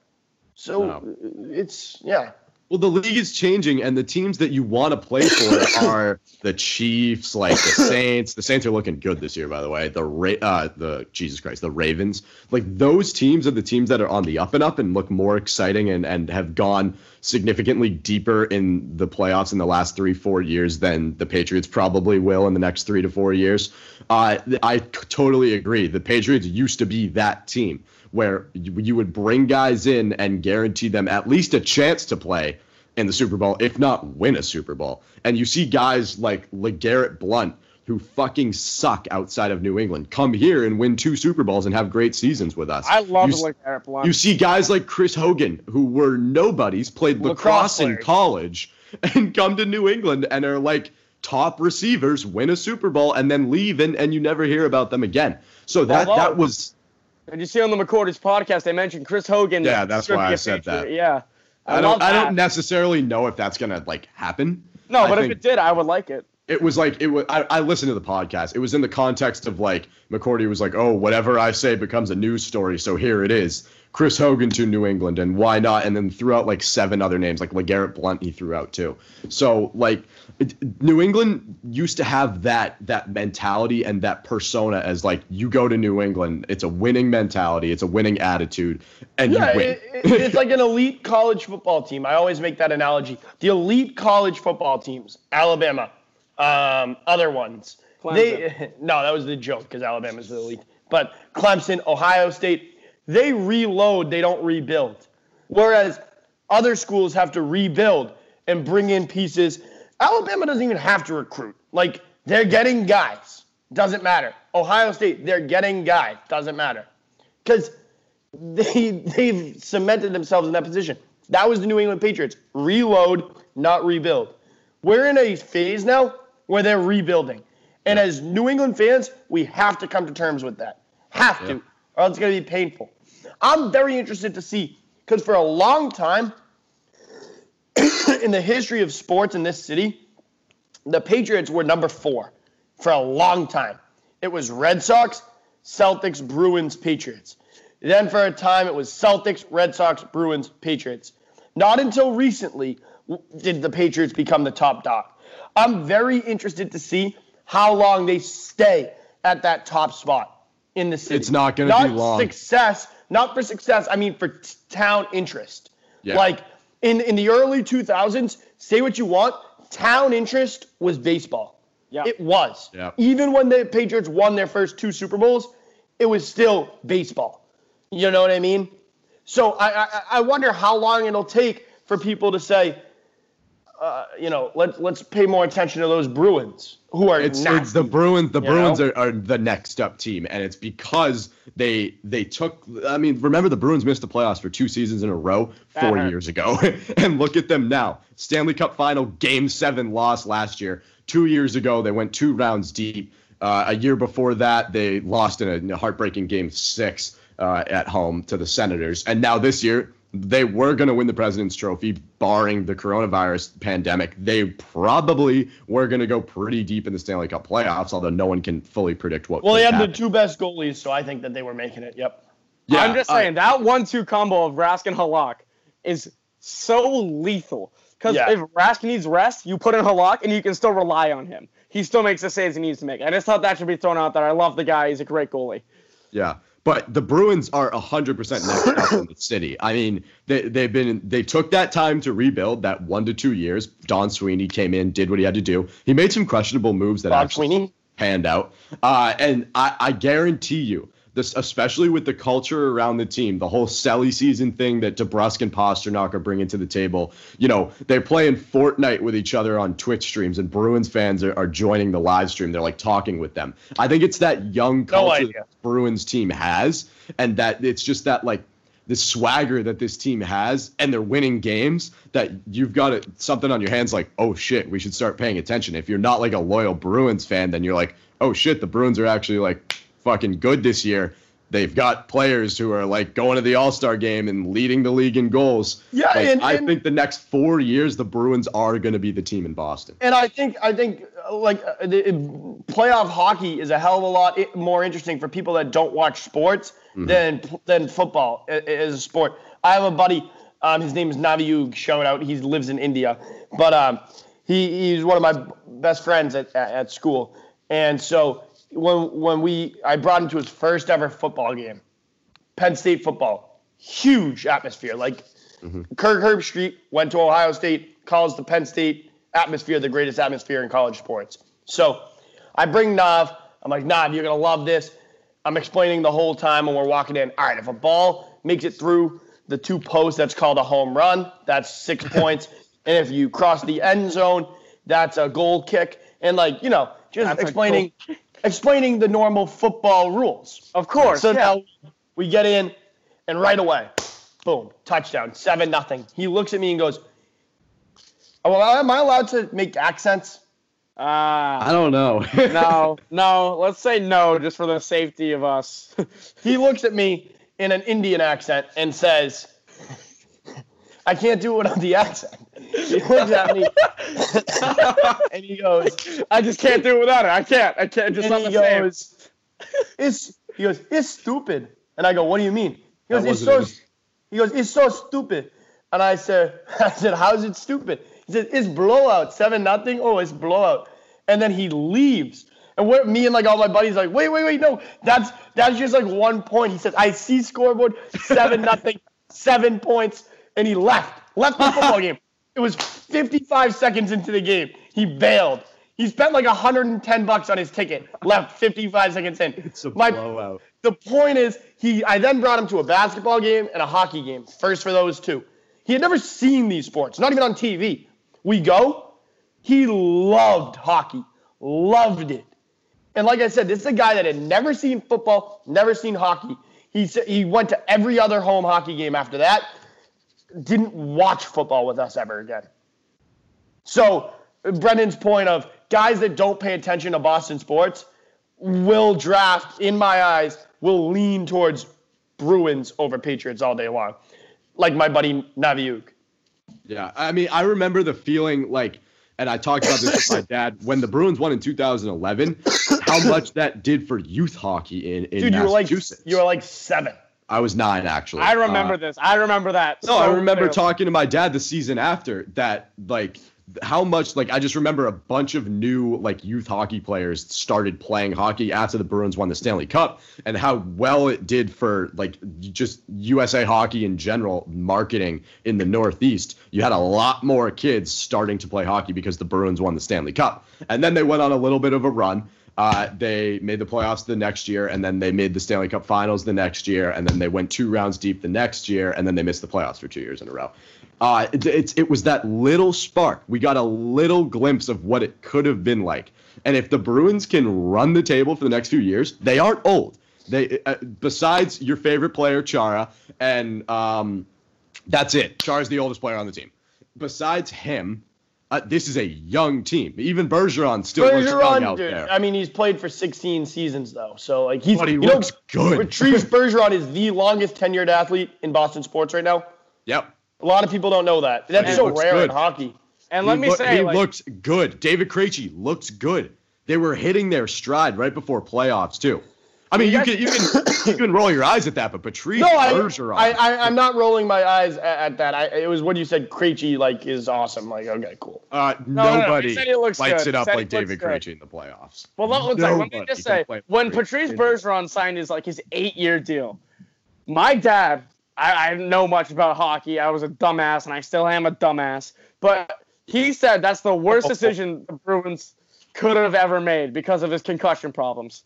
So No. it's yeah. Well, the league is changing, and the teams that you want to play for are the Chiefs, like the Saints. The Saints are looking good this year, by the way. The Ra- uh, the Jesus Christ, the Ravens. Like those teams are the teams that are on the up and up and look more exciting and and have gone significantly deeper in the playoffs in the last three four years than the Patriots probably will in the next three to four years. Uh, I totally agree. The Patriots used to be that team where you would bring guys in and guarantee them at least a chance to play in the Super Bowl, if not win a Super Bowl. And you see guys like LeGarrette Blunt, who fucking suck outside of New England, come here and win two Super Bowls and have great seasons with us. I love you, Eric Blunt. you see guys like Chris Hogan, who were nobodies, played lacrosse, Lacrosse in college, and come to New England and are like top receivers, win a Super Bowl, and then leave, and, and you never hear about them again. So that Although- that was Did you see on the McCourtys podcast they mentioned Chris Hogan? Yeah, that's why I said Patriot. that. Yeah. I, I, don't I don't necessarily know if that's gonna like happen. No, I but if it did, I would like it. it was like it was I, I listened to the podcast it was in the context of like McCourty was like oh whatever i say becomes a news story so here it is chris hogan to new england and why not and then threw out like seven other names like legarrette blunt he threw out too so like new england used to have that that mentality and that persona as like you go to new england it's a winning mentality it's a winning attitude and Yeah, you win it, it- it's like an elite college football team. I always make that analogy. The elite college football teams, Alabama, um, other ones. They no, that was the joke because Alabama's the elite. But Clemson, Ohio State, they reload. They don't rebuild. Whereas other schools have to rebuild and bring in pieces. Alabama doesn't even have to recruit. Like they're getting guys. Doesn't matter. Ohio State, they're getting guys. Doesn't matter. Because they they've cemented themselves in that position. That was the New England Patriots. Reload, not rebuild. We're in a phase now where they're rebuilding. And as New England fans, we have to come to terms with that. Have to. Or else it's gonna be painful. I'm very interested to see, because for a long time in the history of sports in this city, the Patriots were number four for a long time. It was Red Sox, Celtics, Bruins, Patriots. Then for a time it was Celtics, Red Sox, Bruins, Patriots. Not until recently did the Patriots become the top dog. I'm very interested to see how long they stay at that top spot in the city. It's not gonna be long. Success, not for success. I mean for t- town interest. Yeah. Like in in the early 2000s, say what you want, town interest was baseball. Yeah. It was. Yeah. Even when the Patriots won their first two Super Bowls, it was still baseball. You know what I mean? So I I, I wonder how long it'll take for people to say, uh, you know, let's let's pay more attention to those Bruins who are It's, nasty. it's the Bruins. The Bruins know? are, are the next up team, and it's because they they took. I mean, remember the Bruins missed the playoffs for two seasons in a row four hurt. years ago, and look at them now. Stanley Cup final, Game Seven loss last year. Two years ago, they went two rounds deep. Uh, a year before that, they lost in a, in a heartbreaking Game Six uh, at home to the Senators, and now this year. They were going to win the President's Trophy, barring the coronavirus pandemic. They probably were going to go pretty deep in the Stanley Cup playoffs, although no one can fully predict what. well, could they had the two best goalies, so I think that they were making it. Yep. Yeah, I'm just I- saying that one-two combo of Rask and Halak is so lethal. Because Yeah. if Rask needs rest, you put in Halak and you can still rely on him. He still makes the saves he needs to make. I just thought that should be thrown out there. I love the guy. He's a great goalie. Yeah. But the Bruins are 100% next up in the city. I mean, they, they've been, they took that time to rebuild that one to two years. Don Sweeney came in, did what he had to do. He made some questionable moves that Bob actually Sweeney. panned out. Uh, and I, I guarantee you, this, especially with the culture around the team, the whole Selly season thing that DeBrusk and Pastrnak are bringing to the table. You know, they're playing Fortnite with each other on Twitch streams, and Bruins fans are, are joining the live stream. They're like talking with them. I think it's that young culture idea. that Bruins team has, and that it's just that like the swagger that this team has, and they're winning games. That you've got it, something on your hands, like oh shit, we should start paying attention. If you're not like a loyal Bruins fan, then you're like oh shit, the Bruins are actually like fucking good this year. They've got players who are like going to the All Star game and leading the league in goals. Yeah, Like, and- I and- think the next four years, the Bruins are going to be the team in Boston. And I think I think uh, like uh, the, playoff hockey is a hell of a lot more interesting for people that don't watch sports than than football as a sport. I have a buddy, um, his name is Naviug. Shout out, he lives in India, but um, he he's one of my best friends at, at, at school, and so when when we I brought him to his first ever football game, Penn State football, huge atmosphere, like mm-hmm. Kirk Herbstreit went to Ohio State, calls the Penn State atmosphere the greatest atmosphere in college sports. So I bring Nav. I'm like, Nav, you're going to love this. I'm explaining the whole time when we're walking in. All right, if a ball makes it through the two posts, that's called a home run. That's six points. And if you cross the end zone, that's a goal kick. And like, you know, just That's explaining explaining the normal football rules. Of course. So yeah. now we get in, and right away, boom, touchdown, seven nothing. He looks at me and goes, "Oh, well, am I allowed to make accents?" Ah. I don't know. no, no. Let's say no, just for the safety of us. He looks at me in an Indian accent and says, "I can't do it on the accent." He looks at me and he goes, I just can't do it without it. I can't. I can't. Just he the same. goes, "It's," he goes, "It's stupid." And I go, "What do you mean?" He goes, "It's so." He goes, "It's so stupid." And I said, "I said, how's it stupid?" He said, "It's blowout, seven nothing. Oh, it's blowout." And then he leaves. And we're, me and like all my buddies like, wait, wait, wait, no, that's that's just like one point. He says, "I see scoreboard, seven nothing, seven points," and he left, left the football game. It was 55 seconds into the game. He bailed. He spent like 110 bucks on his ticket. Left 55 seconds in. It's a My- blowout. the point is, he I then brought him to a basketball game and a hockey game. First for those two. He had never seen these sports, not even on TV. We go. He loved hockey, loved it. And like I said, this is a guy that had never seen football, never seen hockey. He said he went to every other home hockey game after that. Didn't watch football with us ever again. So Brendan's point of guys that don't pay attention to Boston sports will draft, in my eyes, will lean towards Bruins over Patriots all day long. Like my buddy Naviuk. Yeah, I mean, I remember the feeling like, and I talked about this with my dad when the Bruins won in 2011. How much that did for youth hockey in in Dude, you were like Massachusetts. you were like seven. I was nine actually. I remember Uh, this. I remember that. No, I remember talking to my dad the season after that, like how much like I just remember a bunch of new like youth hockey players started playing hockey after the Bruins won the Stanley Cup and how well it did for like just USA hockey in general marketing in the Northeast. You had a lot more kids starting to play hockey because the Bruins won the Stanley Cup. And then they went on a little bit of a run. Uh, they made the playoffs the next year, and then they made the Stanley Cup Finals the next year, and then they went two rounds deep the next year, and then they missed the playoffs for two years in a row. Uh, it, it's it was that little spark. We got a little glimpse of what it could have been like. And if the Bruins can run the table for the next few years, they aren't old. They uh, besides your favorite player Chara, and um, that's it. Chara's the oldest player on the team. Besides him, uh, this is a young team. Even Bergeron still looks young out dude, there. I mean, he's played for 16 seasons though, so like he's But he you looks know, good. Patrice Bergeron is the longest tenured athlete in Boston sports right now. Yep. A lot of people don't know that. That's He so looks rare in hockey. And let he me look- say, he like, looks good. David Krejci looks good. They were hitting their stride right before playoffs too. I mean, you can you can you can roll your eyes at that, but Patrice No, I, Bergeron. I, I, I'm not rolling my eyes at, at that. I, it was when you said Krejci like is awesome. Like, okay, cool. uh, no, no, nobody said he looks lights good. it up like David. Krejci in the playoffs. Well, let, let's say, let me just say, when Patrice Bergeron signed his like his eight-year deal, my dad, I, I didn't know much about hockey. I was a dumbass, and I still am a dumbass. But he said that's the worst decision the Bruins could have ever made because of his concussion problems.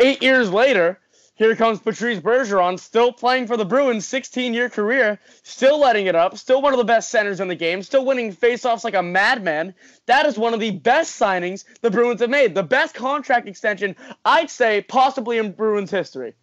Eight years later, here comes Patrice Bergeron, still playing for the Bruins, 16-year career, still letting it up, still one of the best centers in the game, still winning faceoffs like a madman. That is one of the best signings the Bruins have made, the best contract extension I'd say possibly in Bruins history.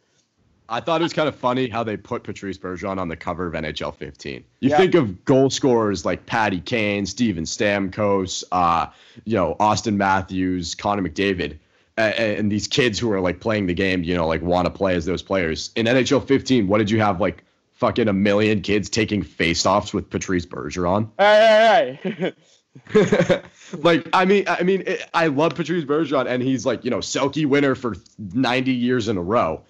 I thought it was kind of funny how they put Patrice Bergeron on the cover of NHL 15. You Yeah. think of goal scorers like Patty Kane, Steven Stamkos, uh, you know, Auston Matthews, Connor McDavid. And these kids who are like playing the game, you know, like want to play as those players. In NHL 15, what did you have like fucking a million kids taking face-offs with Patrice Bergeron? Hey, hey, hey. like I mean, I mean, it, I love Patrice Bergeron, and he's like you know Selke winner for 90 years in a row.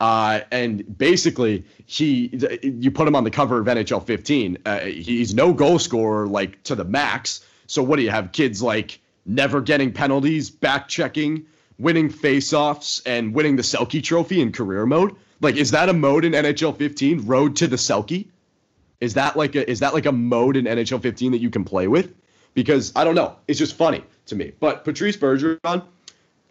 Uh, and basically, he you put him on the cover of NHL 15. Uh, he's no goal scorer like to the max. So what do you have? Kids like never getting penalties, back checking, winning faceoffs, and winning the Selke Trophy in career mode. Like, is that a mode in NHL 15? Road to the Selke? Is that like a is that like a mode in NHL 15 that you can play with? Because I don't know. It's just funny to me. But Patrice Bergeron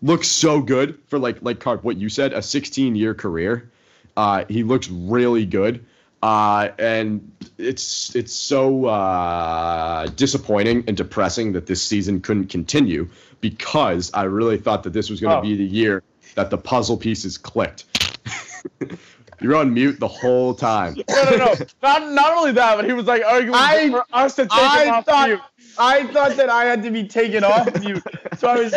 looks so good for like like Carp, what you said, a 16 year career. Uh, he looks really good. Uh, and it's it's so uh, disappointing and depressing that this season couldn't continue because I really thought that this was going to oh. be the year that the puzzle pieces clicked. You're on mute the whole time. no, no, no. Not, not only that, but he was like arguing I, for us to take I him off thought, mute. I thought that I had to be taken off mute. So I was,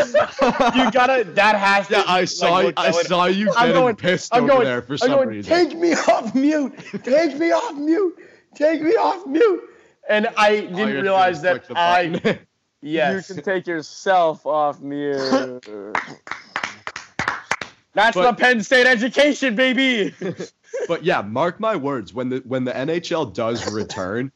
you gotta, that has to. Yeah, I saw, like, I saw you I'm getting going, pissed I'm over going, there for I'm some going, reason. Take me off mute. Take me off mute. Take me off mute. And I didn't realize that I. Yes. You can take yourself off mute. That's but, the Penn State education, baby. but yeah, mark my words. When the when the NHL does return,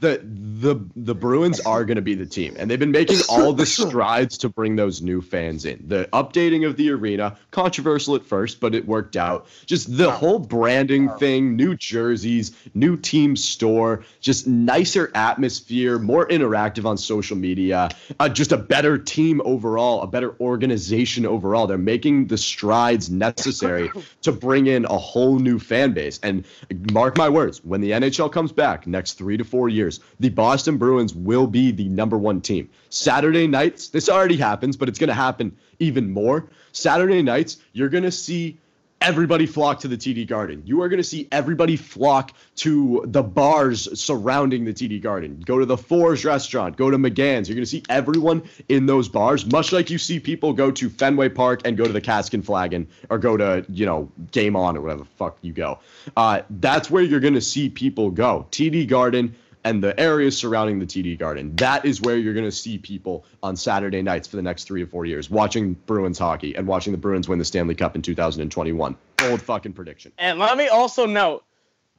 the the the Bruins are going to be the team, and they've been making all the strides to bring those new fans in. The updating of the arena, controversial at first, but it worked out. Just the whole branding thing, new jerseys, new team store, just nicer atmosphere, more interactive on social media, uh, just a better team overall, a better organization overall. They're making the strides necessary to bring in a whole new fan base. And mark my words, when the NHL comes back next three to four years years, the Boston Bruins will be the number one team. Saturday nights, this already happens, but it's going to happen even more. Saturday nights, you're going to see everybody flock to the TD Garden. You are going to see everybody flock to the bars surrounding the TD Garden. Go to the Fours restaurant, go to McGann's. You're going to see everyone in those bars, much like you see people go to Fenway Park and go to the Cask and Flagon or go to, you know, Game On or whatever fuck you go. Uh, that's where you're going to see people go. TD Garden and the areas surrounding the TD Garden. That is where you're going to see people on Saturday nights for the next three to four years watching Bruins hockey and watching the Bruins win the Stanley Cup in 2021. Bold fucking prediction. And let me also note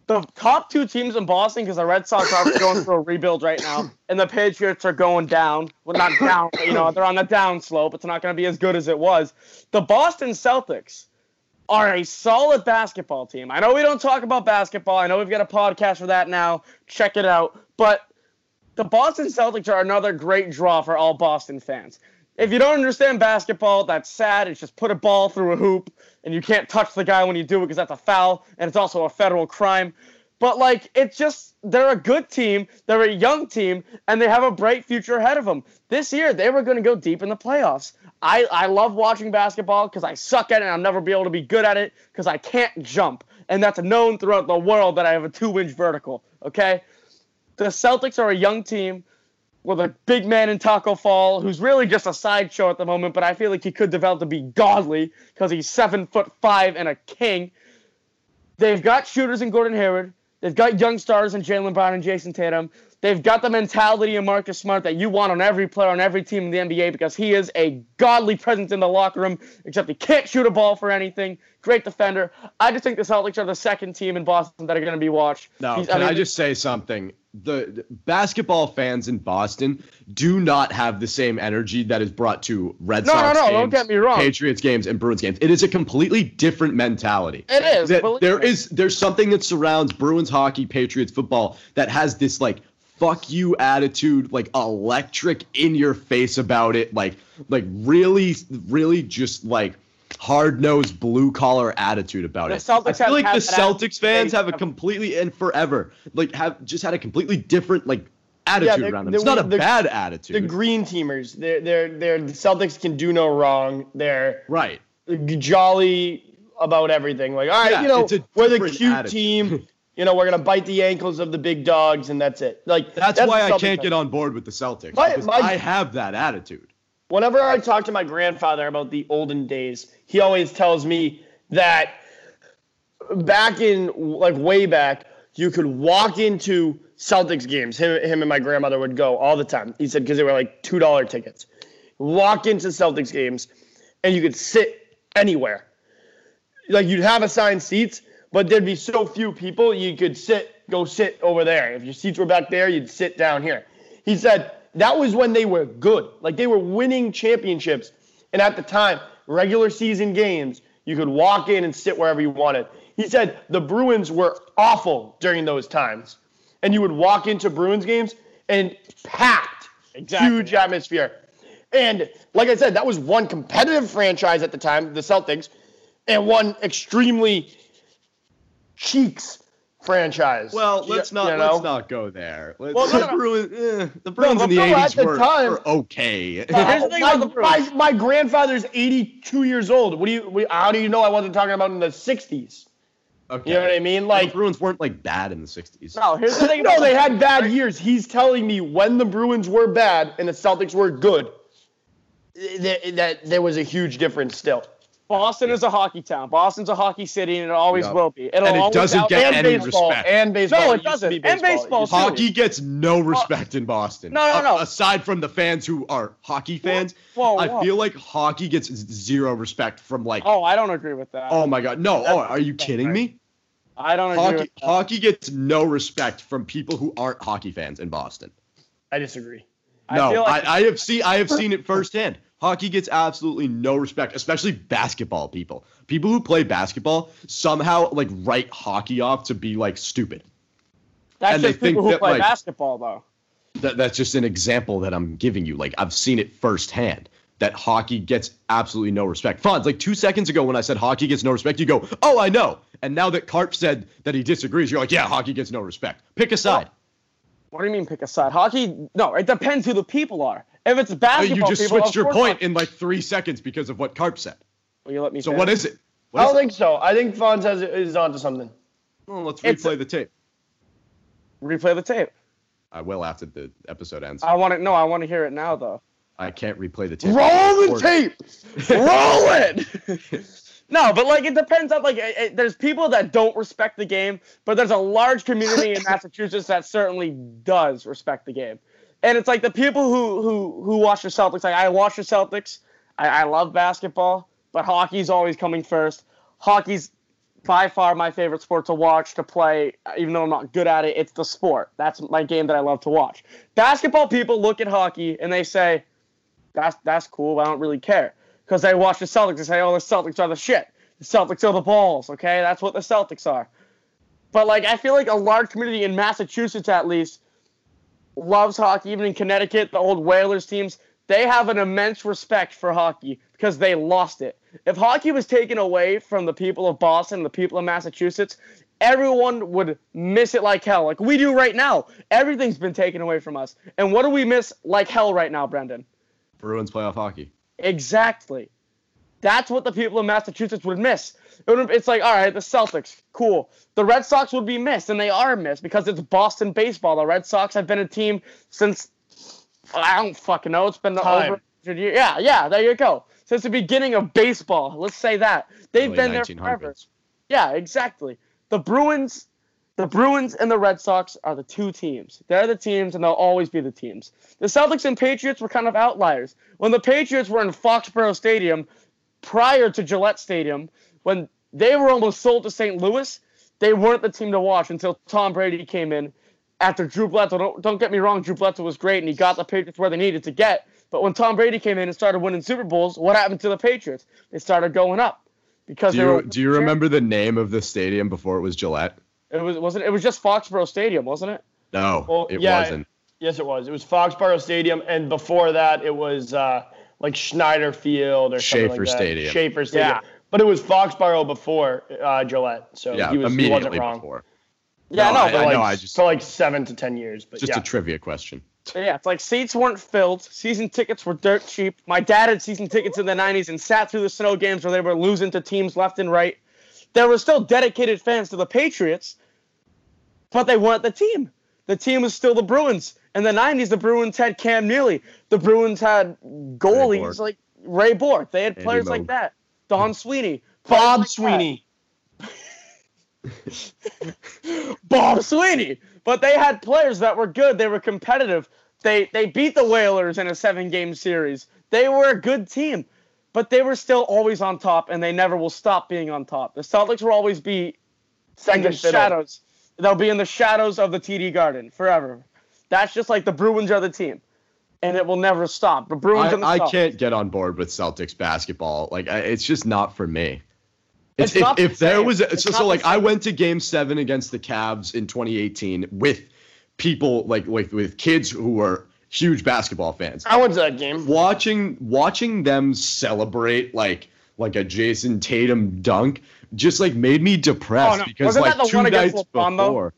the top two teams in Boston, because the Red Sox are going through a rebuild right now, and the Patriots are going down. Well, not down, but, you know, they're on the down slope. It's not going to be as good as it was. The Boston Celtics are a solid basketball team. I know we don't talk about basketball. I know we've got a podcast for that now. Check it out. But the Boston Celtics are another great draw for all Boston fans. If you don't understand basketball, that's sad. It's just put a ball through a hoop and you can't touch the guy when you do it because that's a foul and it's also a federal crime. But like it's just they're a good team, they're a young team, and they have a bright future ahead of them. This year they were going to go deep in the playoffs. I, I love watching basketball because I suck at it and I'll never be able to be good at it because I can't jump. And that's known throughout the world that I have a two inch vertical. Okay? The Celtics are a young team with a big man in Tacko Fall who's really just a sideshow at the moment, but I feel like he could develop to be godly because he's seven foot five and a king. They've got shooters in Gordon Hayward. They've got young stars in Jaylen Brown and Jayson Tatum. They've got the mentality of Marcus Smart that you want on every player on every team in the NBA because he is a godly presence in the locker room, except he can't shoot a ball for anything. Great defender. I just think the Celtics are the second team in Boston that are going to be watched. No, He's, can I, mean, I just say something? The, the basketball fans in Boston do not have the same energy that is brought to Red no, Sox no, no, games, don't get me wrong. Patriots games, and Bruins games. It is a completely different mentality. It is. There is there's something that surrounds Bruins hockey, Patriots football that has this like fuck you attitude, like electric in your face about it, like like really, really just like hard nosed blue collar attitude about the it. Celtics I feel like the Celtics fans have a completely and forever like have just had a completely different like attitude yeah, around them. It's not a the, bad attitude. The green teamers, they're they're they're the Celtics can do no wrong. They're right. Jolly about everything. Like, all right, yeah, you know, we're the cute attitude. team. you know, we're gonna bite the ankles of the big dogs, and that's it. Like that's, that's why I can't get on board with the Celtics my, my, I have that attitude. Whenever I talk to my grandfather about the olden days, he always tells me that back in like way back, you could walk into Celtics games. Him, him and my grandmother would go all the time. He said because they were like two dollar tickets. Walk into Celtics games, and you could sit anywhere. Like you'd have assigned seats, but there'd be so few people, you could sit, go sit over there. If your seats were back there, you'd sit down here. He said that was when they were good. Like they were winning championships. And at the time, regular season games, you could walk in and sit wherever you wanted. He said the Bruins were awful during those times. And you would walk into Bruins games and packed, Exactly. huge atmosphere. And like I said, that was one competitive franchise at the time, the Celtics, and one extremely cheeks franchise. Well, let's not you know? let's not go there. Let's, Well, no, the no. Bruins, eh, the Bruins but in the '80s the were, time- were okay. The thing my, the my, my grandfather's 82 years old. What do you? we- How do you know I wasn't talking about in the 60s? okay. You know what I mean? the Like, Bruins weren't like bad in the '60s. No, here's the thing. no, they had bad years. He's telling me when the Bruins were bad and the Celtics were good, that, that there was a huge difference still. Boston is a hockey town. Boston's a hockey city, and it always Yeah. will be. It'll And it always doesn't get and any baseball. respect. And baseball. No, it used to doesn't. be And baseball, It too. Hockey gets no uh, respect in Boston. No, no, no. A- aside from the fans who are hockey fans, Whoa, I whoa. feel like hockey gets zero respect from like. Oh, I don't agree with that. Oh my god, no! Oh, are you kidding me? I don't agree Hockey, with that. hockey gets no respect from people who aren't hockey fans in Boston. I disagree. I No, feel like- I, I have seen I have seen it firsthand. Hockey gets absolutely no respect, especially basketball people. People who play basketball somehow like write hockey off to be like stupid. That's and just people who that, play like- basketball, though. That, that's just an example that I'm giving you. Like I've seen it firsthand that hockey gets absolutely no respect. Fonz, like two seconds ago when I said hockey gets no respect, you go, "Oh, I know." And now that Carp said that he disagrees, you're like, "Yeah, hockey gets no respect." Pick a side. What do you mean pick a side? Hockey? No, it depends who the people are. If it's Oh, basketball, you just people, switched your point hockey- in like three seconds because of what Carp said. Will you let me? So finish? what is it? What I don't it? think so. I think Fonz has is onto something. Well, let's It's- replay the tape. Replay the tape. I will after the episode ends. I want to. No, I want to hear it now, though. I can't replay the tape. Roll the tape. Roll it. no, but like it depends on like it, it- there's people that don't respect the game, but there's a large community in Massachusetts that certainly does respect the game. And it's like the people who who who watch the Celtics. Like I watch the Celtics. I, I love basketball, but hockey's always coming first. Hockey's by far my favorite sport to watch to play even though i'm not good at it it's the sport that's my game that i love to watch basketball people look at hockey and they say that's that's cool. I don't really care because they watch the Celtics and say, "Oh, the Celtics are the shit. The Celtics are the balls." Okay, that's what the Celtics are. But like, I feel like a large community in Massachusetts, at least, loves hockey. Even in Connecticut, the old Whalers teams, they have an immense respect for hockey because they lost it. If hockey was taken away from the people of Boston, the people of Massachusetts, everyone would miss it like hell, like we do right now. Everything's been taken away from us, and what do we miss like hell right now, Brendan? Bruins playoff hockey. Exactly. That's what the people of Massachusetts would miss. It it's like, all right, the Celtics, cool. The Red Sox would be missed, and they are missed because it's Boston baseball. The Red Sox have been a team since I don't fucking know. It's been Time. over 100 years. Yeah, yeah, there you go. Since the beginning of baseball, let's say that they've Early been there 1900s. forever. Yeah, exactly. The Bruins, the Bruins and the Red Sox are the two teams. They're the teams, and they'll always be the teams. The Celtics and Patriots were kind of outliers. When the Patriots were in Foxborough Stadium prior to Gillette Stadium, when they were almost sold to St. Louis, they weren't the team to watch until Tom Brady came in. After Drew Bledsoe, don't, don't get me wrong, Drew Bledsoe was great and he got the Patriots where they needed to get. But when Tom Brady came in and started winning Super Bowls, what happened to the Patriots? They started going up because Do they were. you do you remember the name of the stadium before it was Gillette? It was wasn't it was just Foxborough Stadium, wasn't it? No, Well, it yeah. wasn't. Yes, it was. It was Foxborough Stadium, and before that, it was uh, like Schneider Field or something Schaefer like that. Stadium. Schaefer Stadium. Yeah. But it was Foxborough before uh, Gillette, so Yeah, he was he wasn't wrong. before. Yeah, No, no, I- but I like, know, I just- for like seven to ten years. But Just yeah. a trivia question. yeah, it's like seats weren't filled. Season tickets were dirt cheap. My dad had season tickets in the '90s and sat through the snow games where they were losing to teams left and right. There were still dedicated fans to the Patriots, but they weren't the team. the team was still the Bruins. In the 90s, the Bruins had Cam Neely. The Bruins had goalies Bourque. like Ray Bourque. They had Andy players like that. Don Sweeney. Bob. Sweeney. Bob Sweeney. But they had players that were good. They were competitive. They they beat the Whalers in a seven game series. They were a good team, but they were still always on top, and they never will stop being on top. The Celtics will always be in the shadows. They'll be in the shadows of the TD Garden forever. That's just like the Bruins are the team, and it will never stop. The Bruins I, I can't get on board with Celtics basketball. Like I, it's just not for me. It's, It's if, the if there was a, It's so, so like I went to game 7 against the Cavs in 2018 with people like like with kids who were huge basketball fans. I went to that game. Watching watching them celebrate like like a Jayson Tatum dunk just like made me depressed Oh, no. because Wasn't like that the two one against nights LeBron, though?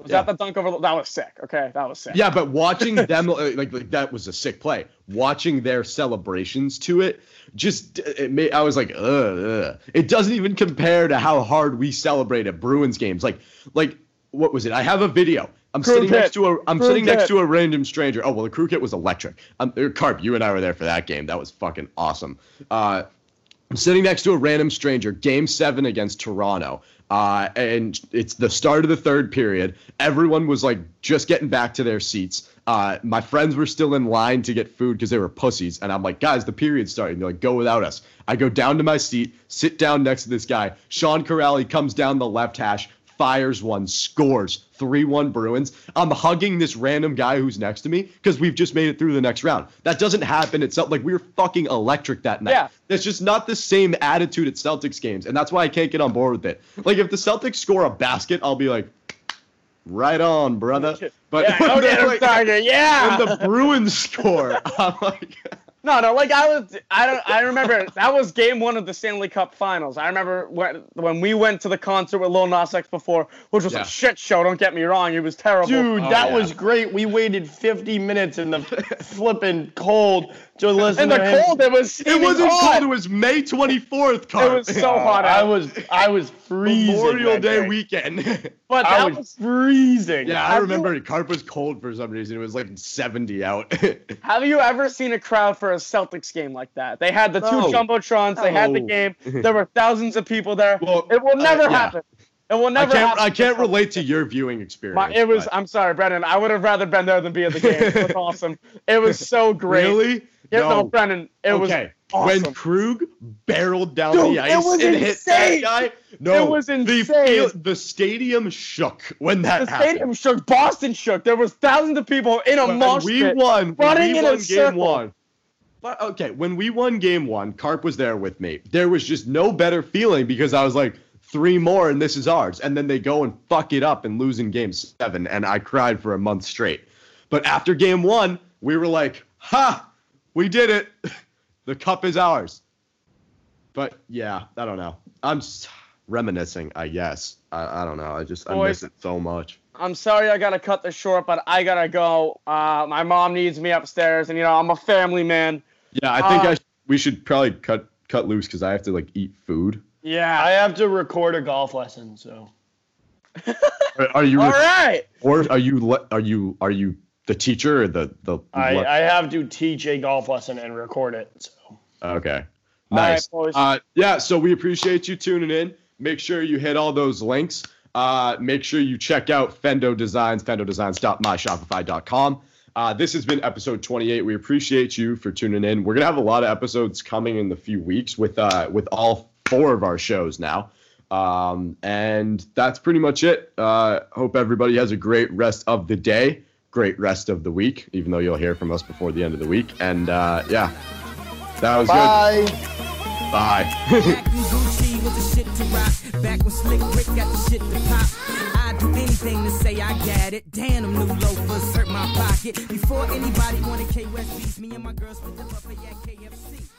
Was Yeah. that the dunk over? The, that was sick. Okay, that was sick. Yeah, but watching them uh, like, like that was a sick play. Watching their celebrations to it, just it made I was like, ugh, ugh. It doesn't even compare to how hard we celebrate at Bruins games. Like, like what was it? I have a video. I'm Crew sitting kit. next to a I'm Crew sitting next to a random stranger. Oh well, the crew kit was electric. Um, Carp, you and I were there for that game. That was fucking awesome. Uh, I'm sitting next to a random stranger, game seven against Toronto. Uh, and it's the start of the third period. Everyone was like just getting back to their seats. Uh, my friends were still in line to get food because they were pussies. And I'm like, guys, the period's starting. They're like, go without us. I go down to my seat, sit down next to this guy. Sean Kuraly comes down the left hash, fires one, scores 3 1 Bruins. I'm hugging this random guy who's next to me because we've just made it through the next round. That doesn't happen. It's like we were fucking electric that night. Yeah. That's just not the same attitude at Celtics games. And that's why I can't get on board with it. Like, if the Celtics score a basket, I'll be like, right on, brother. But yeah, when, oh, like- Yeah. when the Bruins score, I'm like, No, no, like I was, I don't, I remember that was game one of the Stanley Cup Finals. I remember when when we went to the concert with Lil Nas X before, which was Yeah. a shit show. Don't get me wrong, it was terrible. Dude, Oh, that yeah. was great. We waited 50 minutes in the flipping cold to listen in the to him. cold, it was it wasn't hot. cold. It was May 24th, It was so hot I was I was freezing. Memorial Day day. weekend. but I that was, was, freezing. yeah, I Have remember Carp was cold for some reason. It was like 70 out. have you ever seen a crowd for a Celtics game like that? They had the two No. jumbotrons. They had the game. There were thousands of people there. Well, it will never uh, yeah. happen. It will never. I never can't. happen. I can't relate to your viewing experience. My, it was. but- I'm sorry, Brendan. I would have rather been there than be at the game. It was awesome. It was so great. really. Yeah, no, Brendan. It was okay. awesome. When Krug barreled down Dude, the it ice was and hit that guy, no, It was The, insane. field, the stadium shook when that happened. the happened. stadium shook. Boston shook. There was thousands of people in a When mosh we pit. won. Running we in a won game circle. one. But okay, when we won game one, Carp was there with me. There was just no better feeling because I was like, three more and this is ours. And then they go and fuck it up and lose in game seven, and I cried for a month straight. But after game one, we were like, ha, we did it. the cup is ours. But yeah, I don't know. I'm s- reminiscing, I guess. I, I don't know. I just I Boys. miss it so much. I'm sorry I gotta cut this short, but I gotta go. Uh, my mom needs me upstairs, and you know I'm a family man. Yeah, I think Uh, I sh- we should probably cut cut loose because I have to like eat food. Yeah. I have to record a golf lesson, so Are, are you All right. or are you le- are you are you the teacher or the the I, le- I have to teach a golf lesson and record it. So. Okay. Nice. boys. uh yeah so we appreciate you tuning in. Make sure you hit all those links. Uh make sure you check out fendo designs fendodesigns.myshopify.com uh, this has been episode 28 we appreciate you for tuning in. We're gonna have a lot of episodes coming in the few weeks with uh with all four of our shows now. Um and that's pretty much it. Uh hope everybody has a great rest of the day great rest of the week even though you'll hear from us before the end of the week. And uh yeah that was bye. good bye. Back